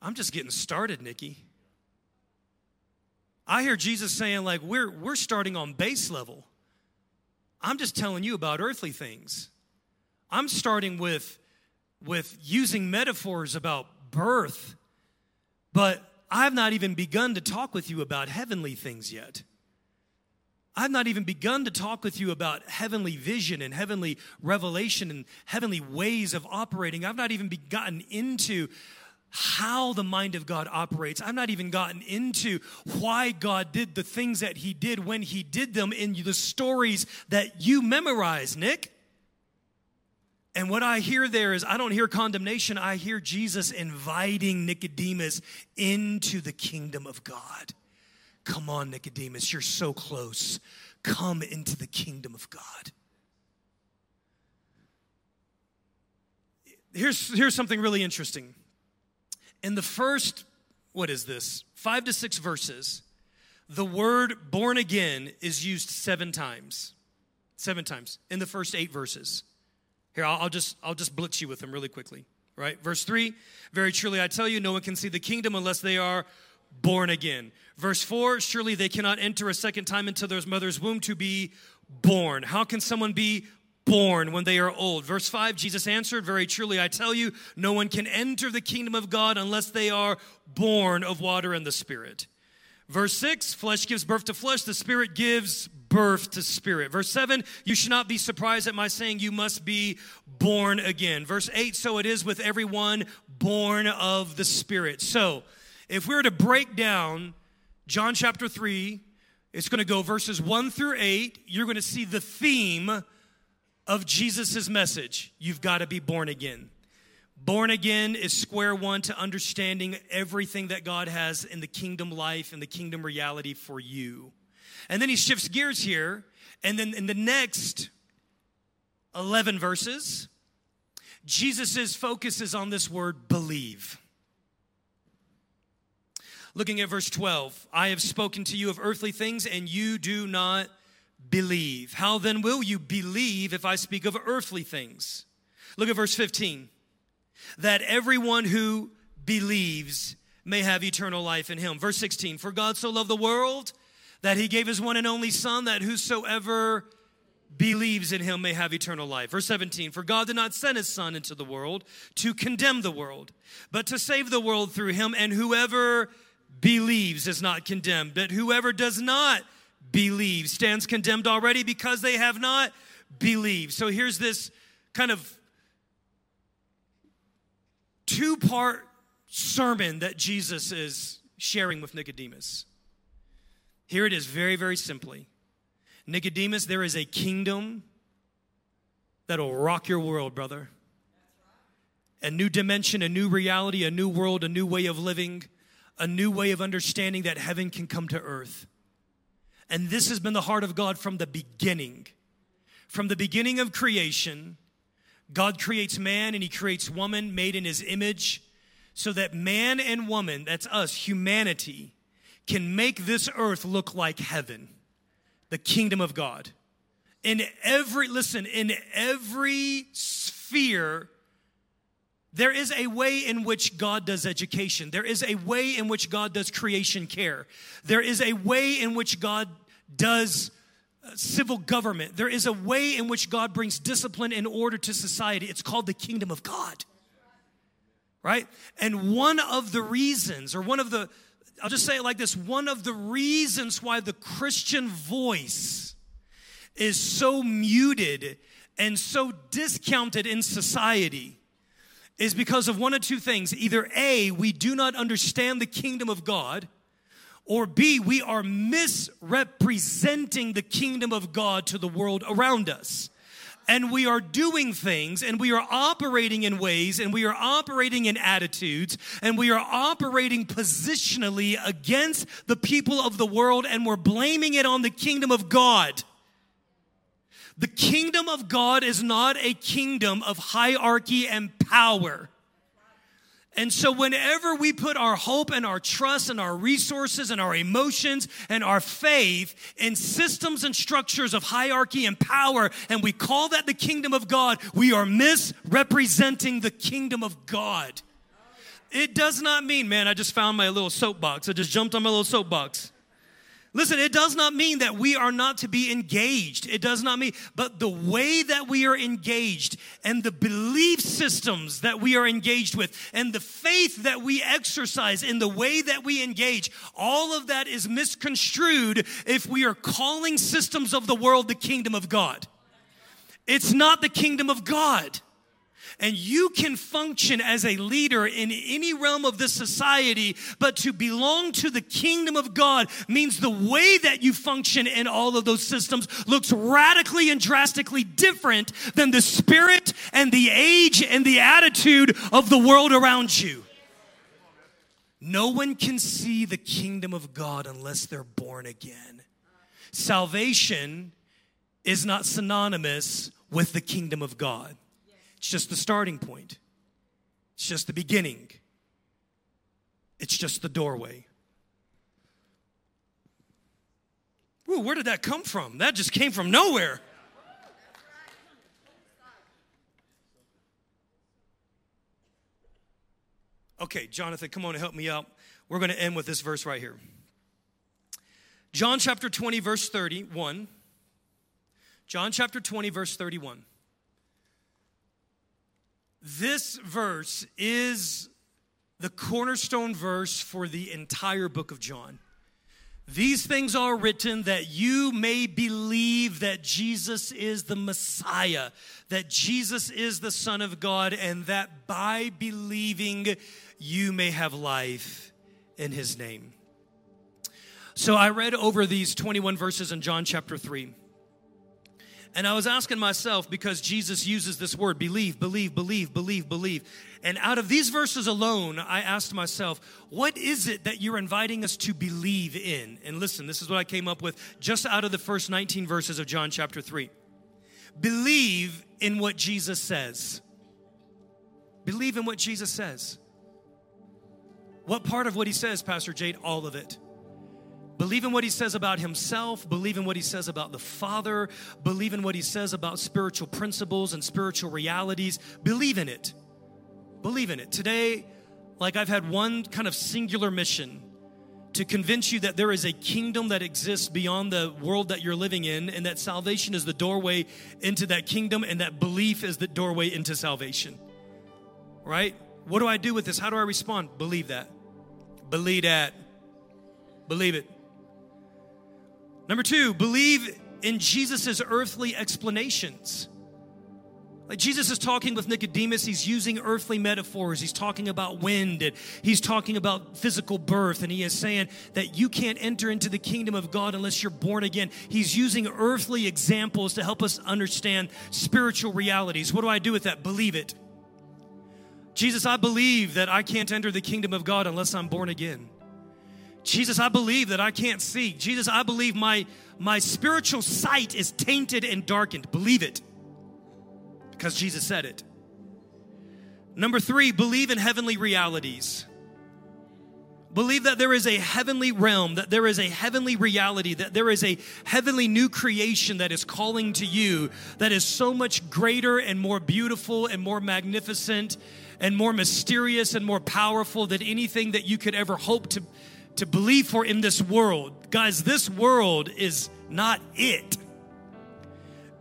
Speaker 5: I'm just getting started, Nikki. I hear Jesus saying like we're we're starting on base level. I'm just telling you about earthly things. I'm starting with with using metaphors about birth, but I've not even begun to talk with you about heavenly things yet. I've not even begun to talk with you about heavenly vision and heavenly revelation and heavenly ways of operating. I've not even gotten into how the mind of God operates. I've not even gotten into why God did the things that He did when He did them in the stories that you memorize, Nick. And what I hear there is, I don't hear condemnation. I hear Jesus inviting Nicodemus into the kingdom of God. Come on, Nicodemus, you're so close. Come into the kingdom of God. Here's, here's something really interesting. In the first, what is this, five to six verses, the word born again is used seven times. Seven times in the first eight verses. Here, I'll, I'll, just I'll just blitz you with them really quickly. Right? Verse 3 Very truly I tell you, no one can see the kingdom unless they are born again. Verse 4 Surely they cannot enter a second time into their mother's womb to be born. How can someone be born when they are old? Verse 5 Jesus answered, Very truly, I tell you, no one can enter the kingdom of God unless they are born of water and the Spirit. Verse 6 Flesh gives birth to flesh, the Spirit gives birth to spirit. Verse 7 You should not be surprised at my saying, You must be born again. Verse 8 So it is with everyone born of the Spirit. So, if we were to break down John chapter 3, it's going to go verses 1 through 8. You're going to see the theme of Jesus' message. You've got to be born again. Born again is square one to understanding everything that God has in the kingdom life and the kingdom reality for you. And then he shifts gears here, and then in the next 11 verses, Jesus' focus is on this word believe. Looking at verse 12, I have spoken to you of earthly things, and you do not believe. How then will you believe if I speak of earthly things? Look at verse 15 that everyone who believes may have eternal life in him. Verse 16, for God so loved the world that he gave his one and only Son, that whosoever believes in him may have eternal life. Verse 17, for God did not send his Son into the world to condemn the world, but to save the world through him, and whoever believes is not condemned, but whoever does not believe stands condemned already because they have not believed. So here's this kind of two part sermon that Jesus is sharing with Nicodemus. Here it is, very, very simply. Nicodemus, there is a kingdom that'll rock your world, brother. A new dimension, a new reality, a new world, a new way of living, a new way of understanding that heaven can come to earth. And this has been the heart of God from the beginning. From the beginning of creation, God creates man and he creates woman made in his image so that man and woman, that's us, humanity, can make this earth look like heaven, the kingdom of God. In every, listen, in every sphere, there is a way in which God does education. There is a way in which God does creation care. There is a way in which God does uh, civil government. There is a way in which God brings discipline and order to society. It's called the kingdom of God. Right? And one of the reasons, or one of the, I'll just say it like this one of the reasons why the Christian voice is so muted and so discounted in society is because of one of two things. Either A, we do not understand the kingdom of God, or B, we are misrepresenting the kingdom of God to the world around us. And we are doing things and we are operating in ways and we are operating in attitudes and we are operating positionally against the people of the world and we're blaming it on the kingdom of God. The kingdom of God is not a kingdom of hierarchy and power. And so, whenever we put our hope and our trust and our resources and our emotions and our faith in systems and structures of hierarchy and power, and we call that the kingdom of God, we are misrepresenting the kingdom of God. It does not mean, man, I just found my little soapbox. I just jumped on my little soapbox. Listen, it does not mean that we are not to be engaged. It does not mean, but the way that we are engaged and the belief systems that we are engaged with and the faith that we exercise in the way that we engage, all of that is misconstrued if we are calling systems of the world the kingdom of God. It's not the kingdom of God. And you can function as a leader in any realm of this society, but to belong to the kingdom of God means the way that you function in all of those systems looks radically and drastically different than the spirit and the age and the attitude of the world around you. No one can see the kingdom of God unless they're born again. Salvation is not synonymous with the kingdom of God. It's just the starting point, it's just the beginning, it's just the doorway. Ooh, where did that come from? That just came from nowhere. Okay, Jonathan, come on and help me out. We're going to end with this verse right here. John chapter 20, verse 31. John chapter 20, verse 31. This verse is the cornerstone verse for the entire book of John. These things are written that you may believe that Jesus is the Messiah, that Jesus is the Son of God, and that by believing you may have life in his name. So I read over these 21 verses in John chapter 3. And I was asking myself because Jesus uses this word believe, believe, believe, believe, believe. And out of these verses alone, I asked myself, what is it that you're inviting us to believe in? And listen, this is what I came up with just out of the first 19 verses of John chapter 3. Believe in what Jesus says. Believe in what Jesus says. What part of what he says, Pastor Jade? All of it. Believe in what he says about himself. Believe in what he says about the Father. Believe in what he says about spiritual principles and spiritual realities. Believe in it. Believe in it. Today, like I've had one kind of singular mission to convince you that there is a kingdom that exists beyond the world that you're living in, and that salvation is the doorway into that kingdom, and that belief is the doorway into salvation. Right? What do I do with this? How do I respond? Believe that. Believe that. Believe it. Number two, believe in Jesus' earthly explanations. Like Jesus is talking with Nicodemus, he's using earthly metaphors. He's talking about wind and he's talking about physical birth, and he is saying that you can't enter into the kingdom of God unless you're born again. He's using earthly examples to help us understand spiritual realities. What do I do with that? Believe it. Jesus, I believe that I can't enter the kingdom of God unless I'm born again. Jesus, I believe that I can't see. Jesus, I believe my, my spiritual sight is tainted and darkened. Believe it. Because Jesus said it. Number three, believe in heavenly realities. Believe that there is a heavenly realm, that there is a heavenly reality, that there is a heavenly new creation that is calling to you, that is so much greater and more beautiful and more magnificent and more mysterious and more powerful than anything that you could ever hope to, to believe for in this world. Guys, this world is not it.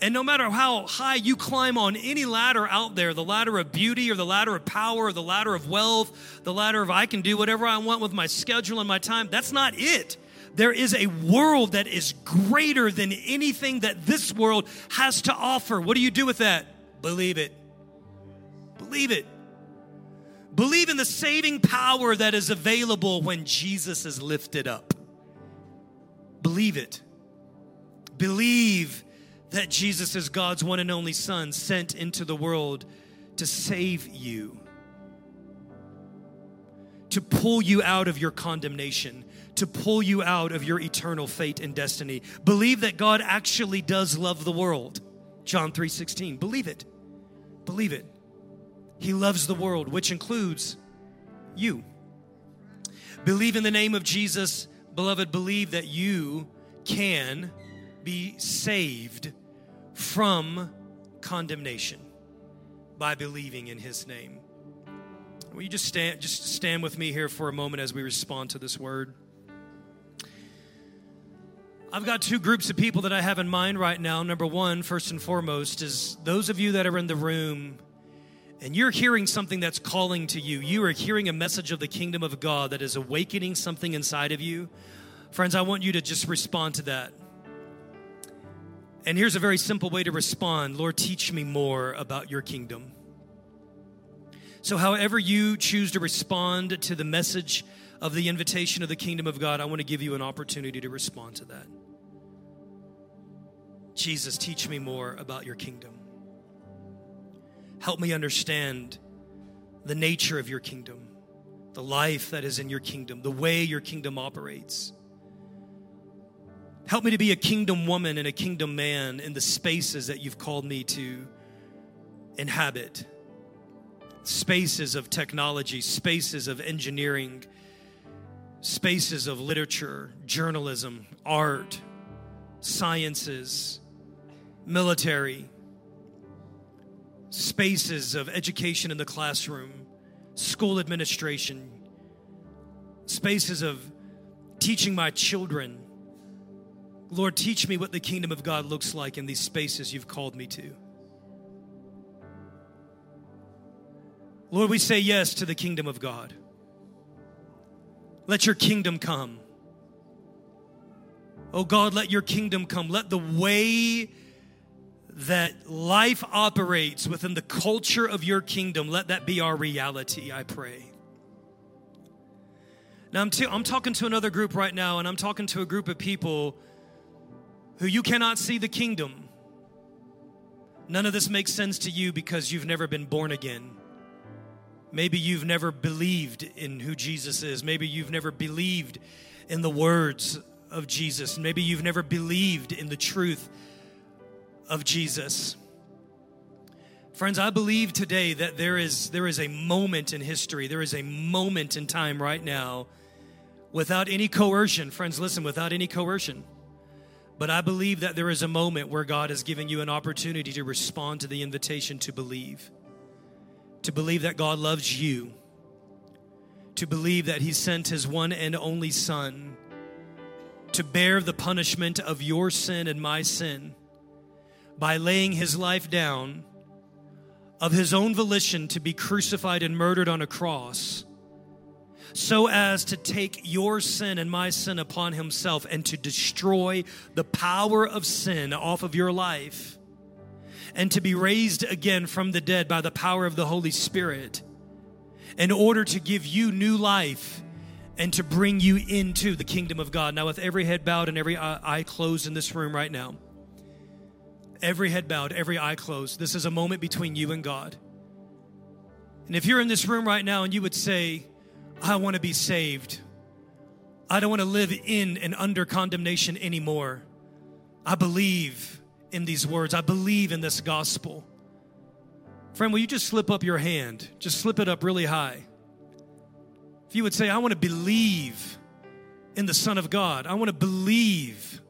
Speaker 5: And no matter how high you climb on any ladder out there, the ladder of beauty or the ladder of power or the ladder of wealth, the ladder of I can do whatever I want with my schedule and my time, that's not it. There is a world that is greater than anything that this world has to offer. What do you do with that? Believe it. Believe it. Believe in the saving power that is available when Jesus is lifted up. Believe it. Believe that Jesus is God's one and only Son sent into the world to save you, to pull you out of your condemnation, to pull you out of your eternal fate and destiny. Believe that God actually does love the world. John 3:16. Believe it. Believe it. He loves the world, which includes you. Believe in the name of Jesus, beloved, believe that you can be saved from condemnation by believing in his name. Will you just stand just stand with me here for a moment as we respond to this word? I've got two groups of people that I have in mind right now. Number one, first and foremost, is those of you that are in the room and you're hearing something that's calling to you. You are hearing a message of the kingdom of God that is awakening something inside of you. Friends, I want you to just respond to that. And here's a very simple way to respond Lord, teach me more about your kingdom. So, however you choose to respond to the message of the invitation of the kingdom of God, I want to give you an opportunity to respond to that. Jesus, teach me more about your kingdom. Help me understand the nature of your kingdom, the life that is in your kingdom, the way your kingdom operates. Help me to be a kingdom woman and a kingdom man in the spaces that you've called me to inhabit spaces of technology, spaces of engineering, spaces of literature, journalism, art, sciences, military, spaces of education in the classroom, school administration, spaces of teaching my children. Lord, teach me what the kingdom of God looks like in these spaces you've called me to. Lord, we say yes to the kingdom of God. Let your kingdom come. Oh God, let your kingdom come. Let the way that life operates within the culture of your kingdom, let that be our reality, I pray. Now, I'm, t- I'm talking to another group right now, and I'm talking to a group of people who you cannot see the kingdom. None of this makes sense to you because you've never been born again. Maybe you've never believed in who Jesus is. Maybe you've never believed in the words of Jesus. Maybe you've never believed in the truth of Jesus. Friends, I believe today that there is, there is a moment in history, there is a moment in time right now without any coercion. Friends, listen, without any coercion. But I believe that there is a moment where God is giving you an opportunity to respond to the invitation to believe, to believe that God loves you, to believe that He sent His one and only Son to bear the punishment of your sin and my sin by laying His life down of His own volition to be crucified and murdered on a cross so as to take your sin and my sin upon himself and to destroy the power of sin off of your life and to be raised again from the dead by the power of the Holy Spirit in order to give you new life and to bring you into the kingdom of God. Now, with every head bowed and every eye closed in this room right now, every head bowed, every eye closed, this is a moment between you and God. And if you're in this room right now and you would say, I want to be saved. I don't want to live in and under condemnation anymore. I believe in these words. I believe in this gospel. Friend, will you just slip up your hand? Just slip it up really high. If you would say, I want to believe in the Son of God, I want to believe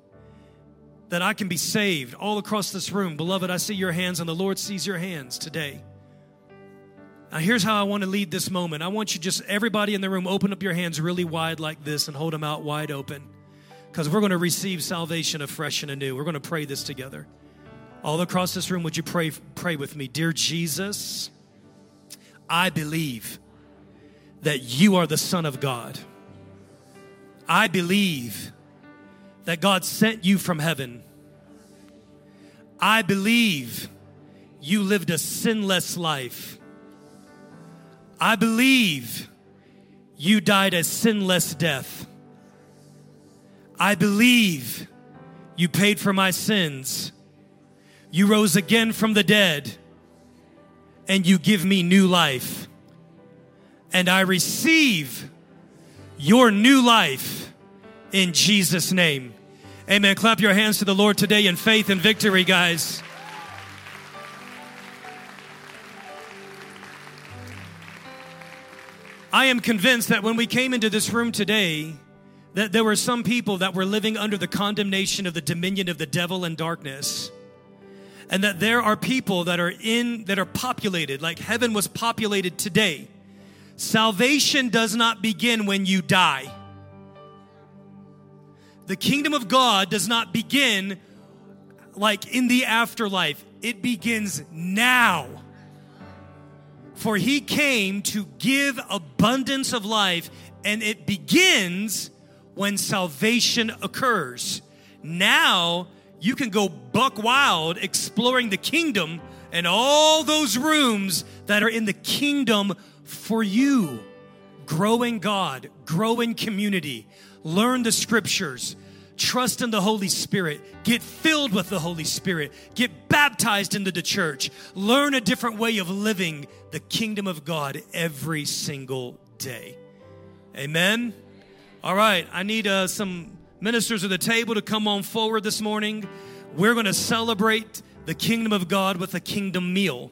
Speaker 5: that I can be saved all across this room. Beloved, I see your hands, and the Lord sees your hands today. Now, here's how I want to lead this moment. I want you just, everybody in the room, open up your hands really wide like this and hold them out wide open because we're going to receive salvation afresh and anew. We're going to pray this together. All across this room, would you pray, pray with me? Dear Jesus, I believe that you are the Son of God. I believe that God sent you from heaven. I believe you lived a sinless life. I believe you died a sinless death. I believe you paid for my sins. You rose again from the dead and you give me new life. And I receive your new life in Jesus' name. Amen. Clap your hands to the Lord today in faith and victory, guys. I am convinced that when we came into this room today, that there were some people that were living under the condemnation of the dominion of the devil and darkness. And that there are people that are in, that are populated, like heaven was populated today. Salvation does not begin when you die. The kingdom of God does not begin like in the afterlife, it begins now. For he came to give abundance of life, and it begins when salvation occurs. Now you can go buck wild exploring the kingdom and all those rooms that are in the kingdom for you. Grow in God, grow in community, learn the scriptures, trust in the Holy Spirit, get filled with the Holy Spirit, get baptized into the church, learn a different way of living the kingdom of God every single day. Amen. All right, I need uh, some ministers at the table to come on forward this morning. We're going to celebrate the kingdom of God with a kingdom meal.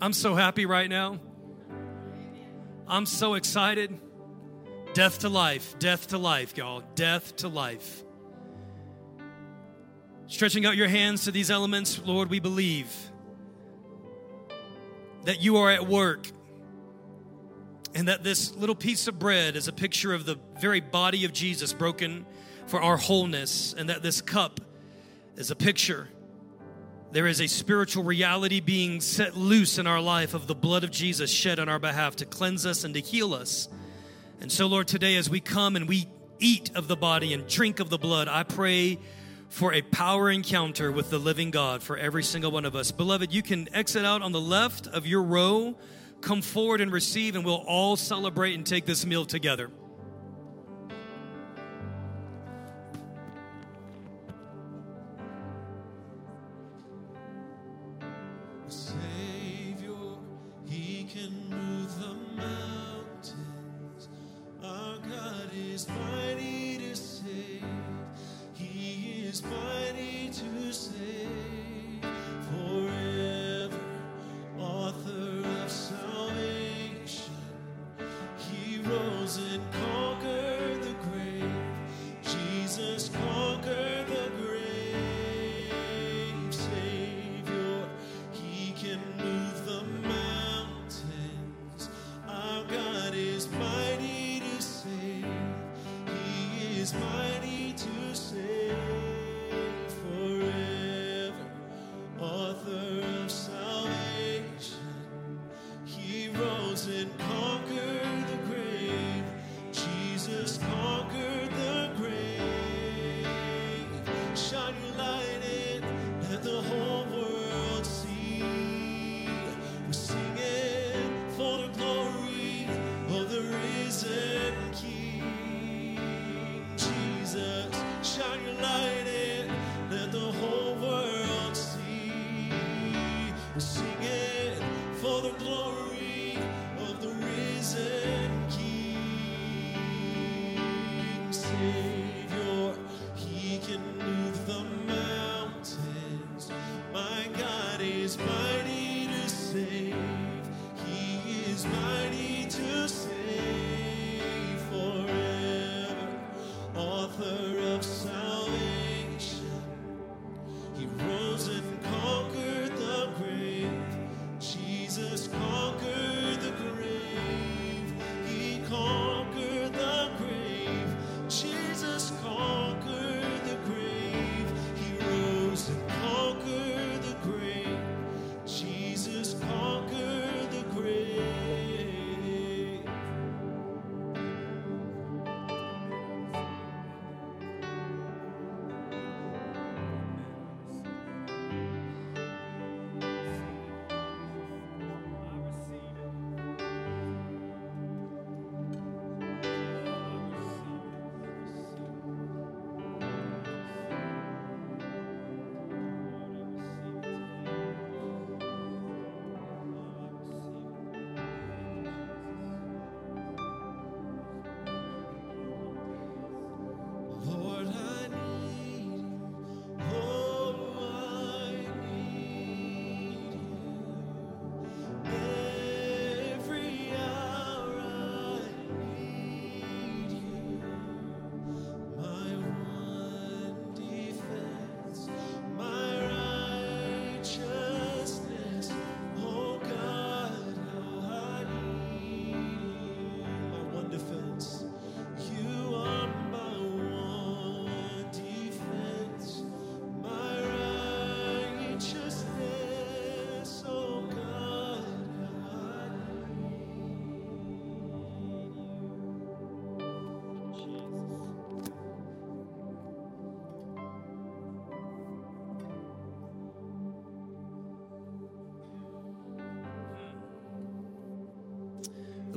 Speaker 5: I'm so happy right now. I'm so excited. Death to life, death to life, y'all. Death to life.
Speaker 2: Stretching out your hands to these elements, Lord, we believe that you are at work and that this little piece of bread is a picture of the very body of Jesus broken for our wholeness, and that this cup is a picture. There is a spiritual reality being set loose in our life of the blood of Jesus shed on our behalf to cleanse us and to heal us. And so, Lord, today as we come and we eat of the body and drink of the blood, I pray for a power encounter with the living God for every single one of us. Beloved, you can exit out on the left of your row, come forward and receive, and we'll all celebrate and take this meal together.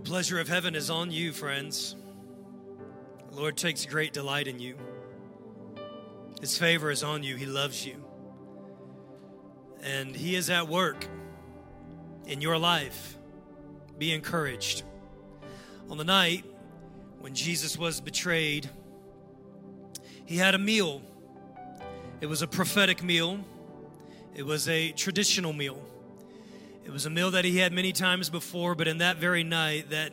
Speaker 2: Pleasure of heaven is on you, friends. The Lord takes great delight in you. His favor is on you. He loves you. And He is at work in your life. Be encouraged. On the night when Jesus was betrayed, He had a meal. It was a prophetic meal, it was a traditional meal. It was a meal that he had many times before, but in that very night, that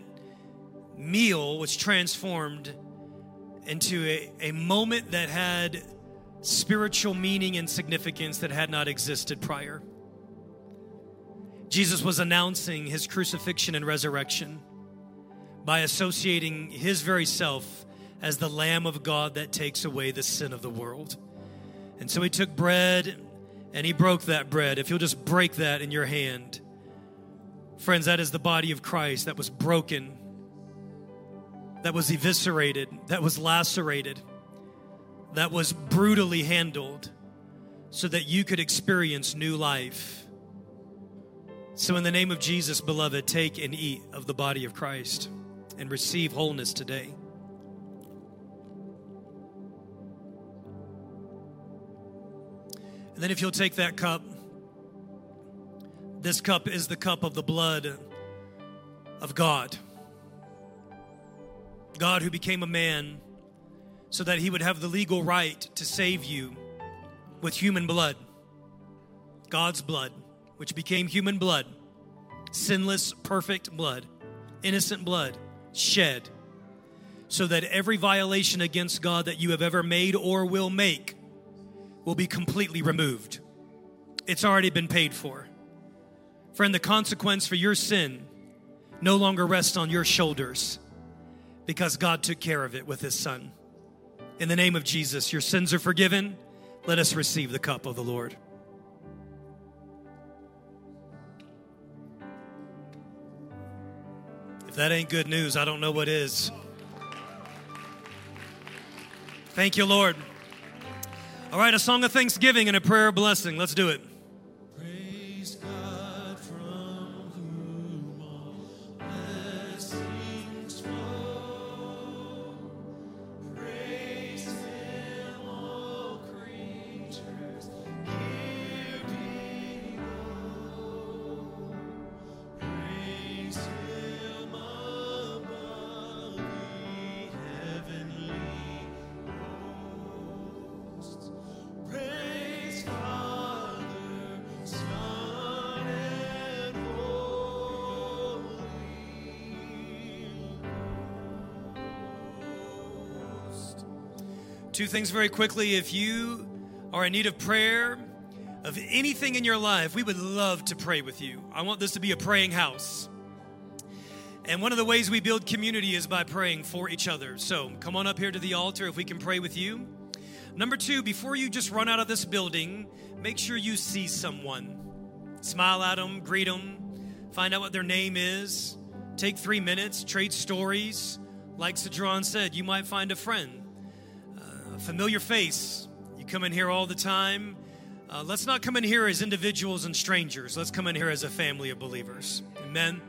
Speaker 2: meal was transformed into a, a moment that had
Speaker 5: spiritual meaning and significance that had not existed prior. Jesus was announcing his crucifixion and resurrection by associating his very self as the Lamb of God that takes away the sin of the world. And so he took bread and he broke that bread. If you'll just break that in your hand, friends, that is the body of Christ that was broken, that was eviscerated, that was lacerated, that was brutally handled so that you could experience new life. So, in the name of Jesus, beloved, take and eat of the body of Christ and receive wholeness today. And then, if you'll take that cup, this cup is the cup of the blood of God. God who became a man so that he would have the legal right to save you with human blood. God's blood, which became human blood, sinless, perfect blood, innocent blood, shed, so that every violation against God that you have ever made or will make will be completely removed. It's already been paid for. Friend, the consequence for your sin no longer rests on your shoulders because God took care of it with his son. In the name of Jesus, your sins are forgiven. Let us receive the cup of the Lord. If that ain't good news, I don't know what is. Thank you, Lord. All right, a song of thanksgiving and a prayer of blessing. Let's do it. Two things very quickly. If you are in need of prayer, of anything in your life, we would love to pray with you. I want this to be a praying house. And one of the ways we build community is by praying for each other. So come on up here to the altar if we can pray with you. Number two, before you just run out of this building, make sure you see someone. Smile at them, greet them, find out what their name is. Take three minutes, trade stories. Like Cedron said, you might find a friend familiar face. You come in here all the time. Uh, let's not come in here as individuals and strangers. Let's come in here as a family of believers. Amen.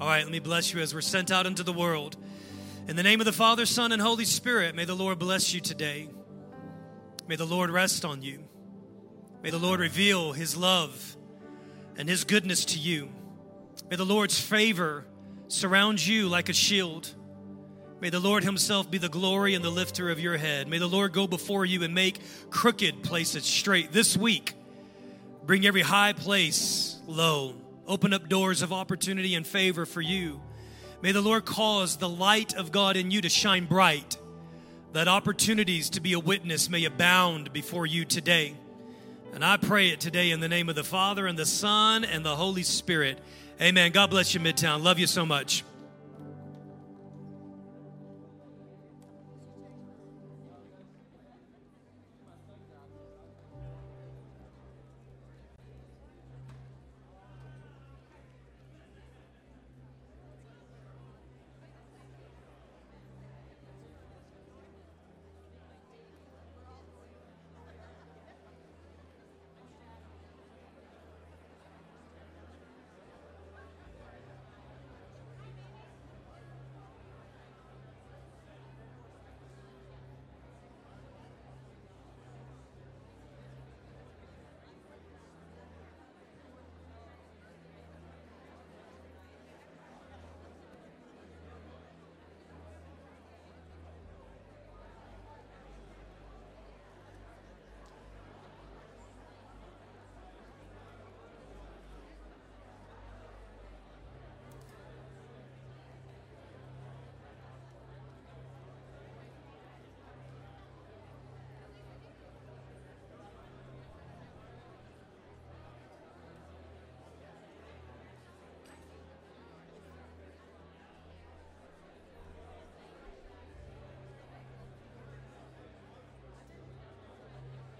Speaker 5: All right, let me bless you as we're sent out into the world. In the name of the Father, Son, and Holy Spirit, may the Lord bless you today. May the Lord rest on you. May the Lord reveal his love and his goodness to you. May the Lord's favor surround you like a shield. May the Lord Himself be the glory and the lifter of your head. May the Lord go before you and make crooked places straight. This week, bring every high place low. Open up doors of opportunity and favor for you. May the Lord cause the light of God in you to shine bright, that opportunities to be a witness may abound before you today. And I pray it today in the name of the Father and the Son and the Holy Spirit. Amen. God bless you, Midtown. Love you so much.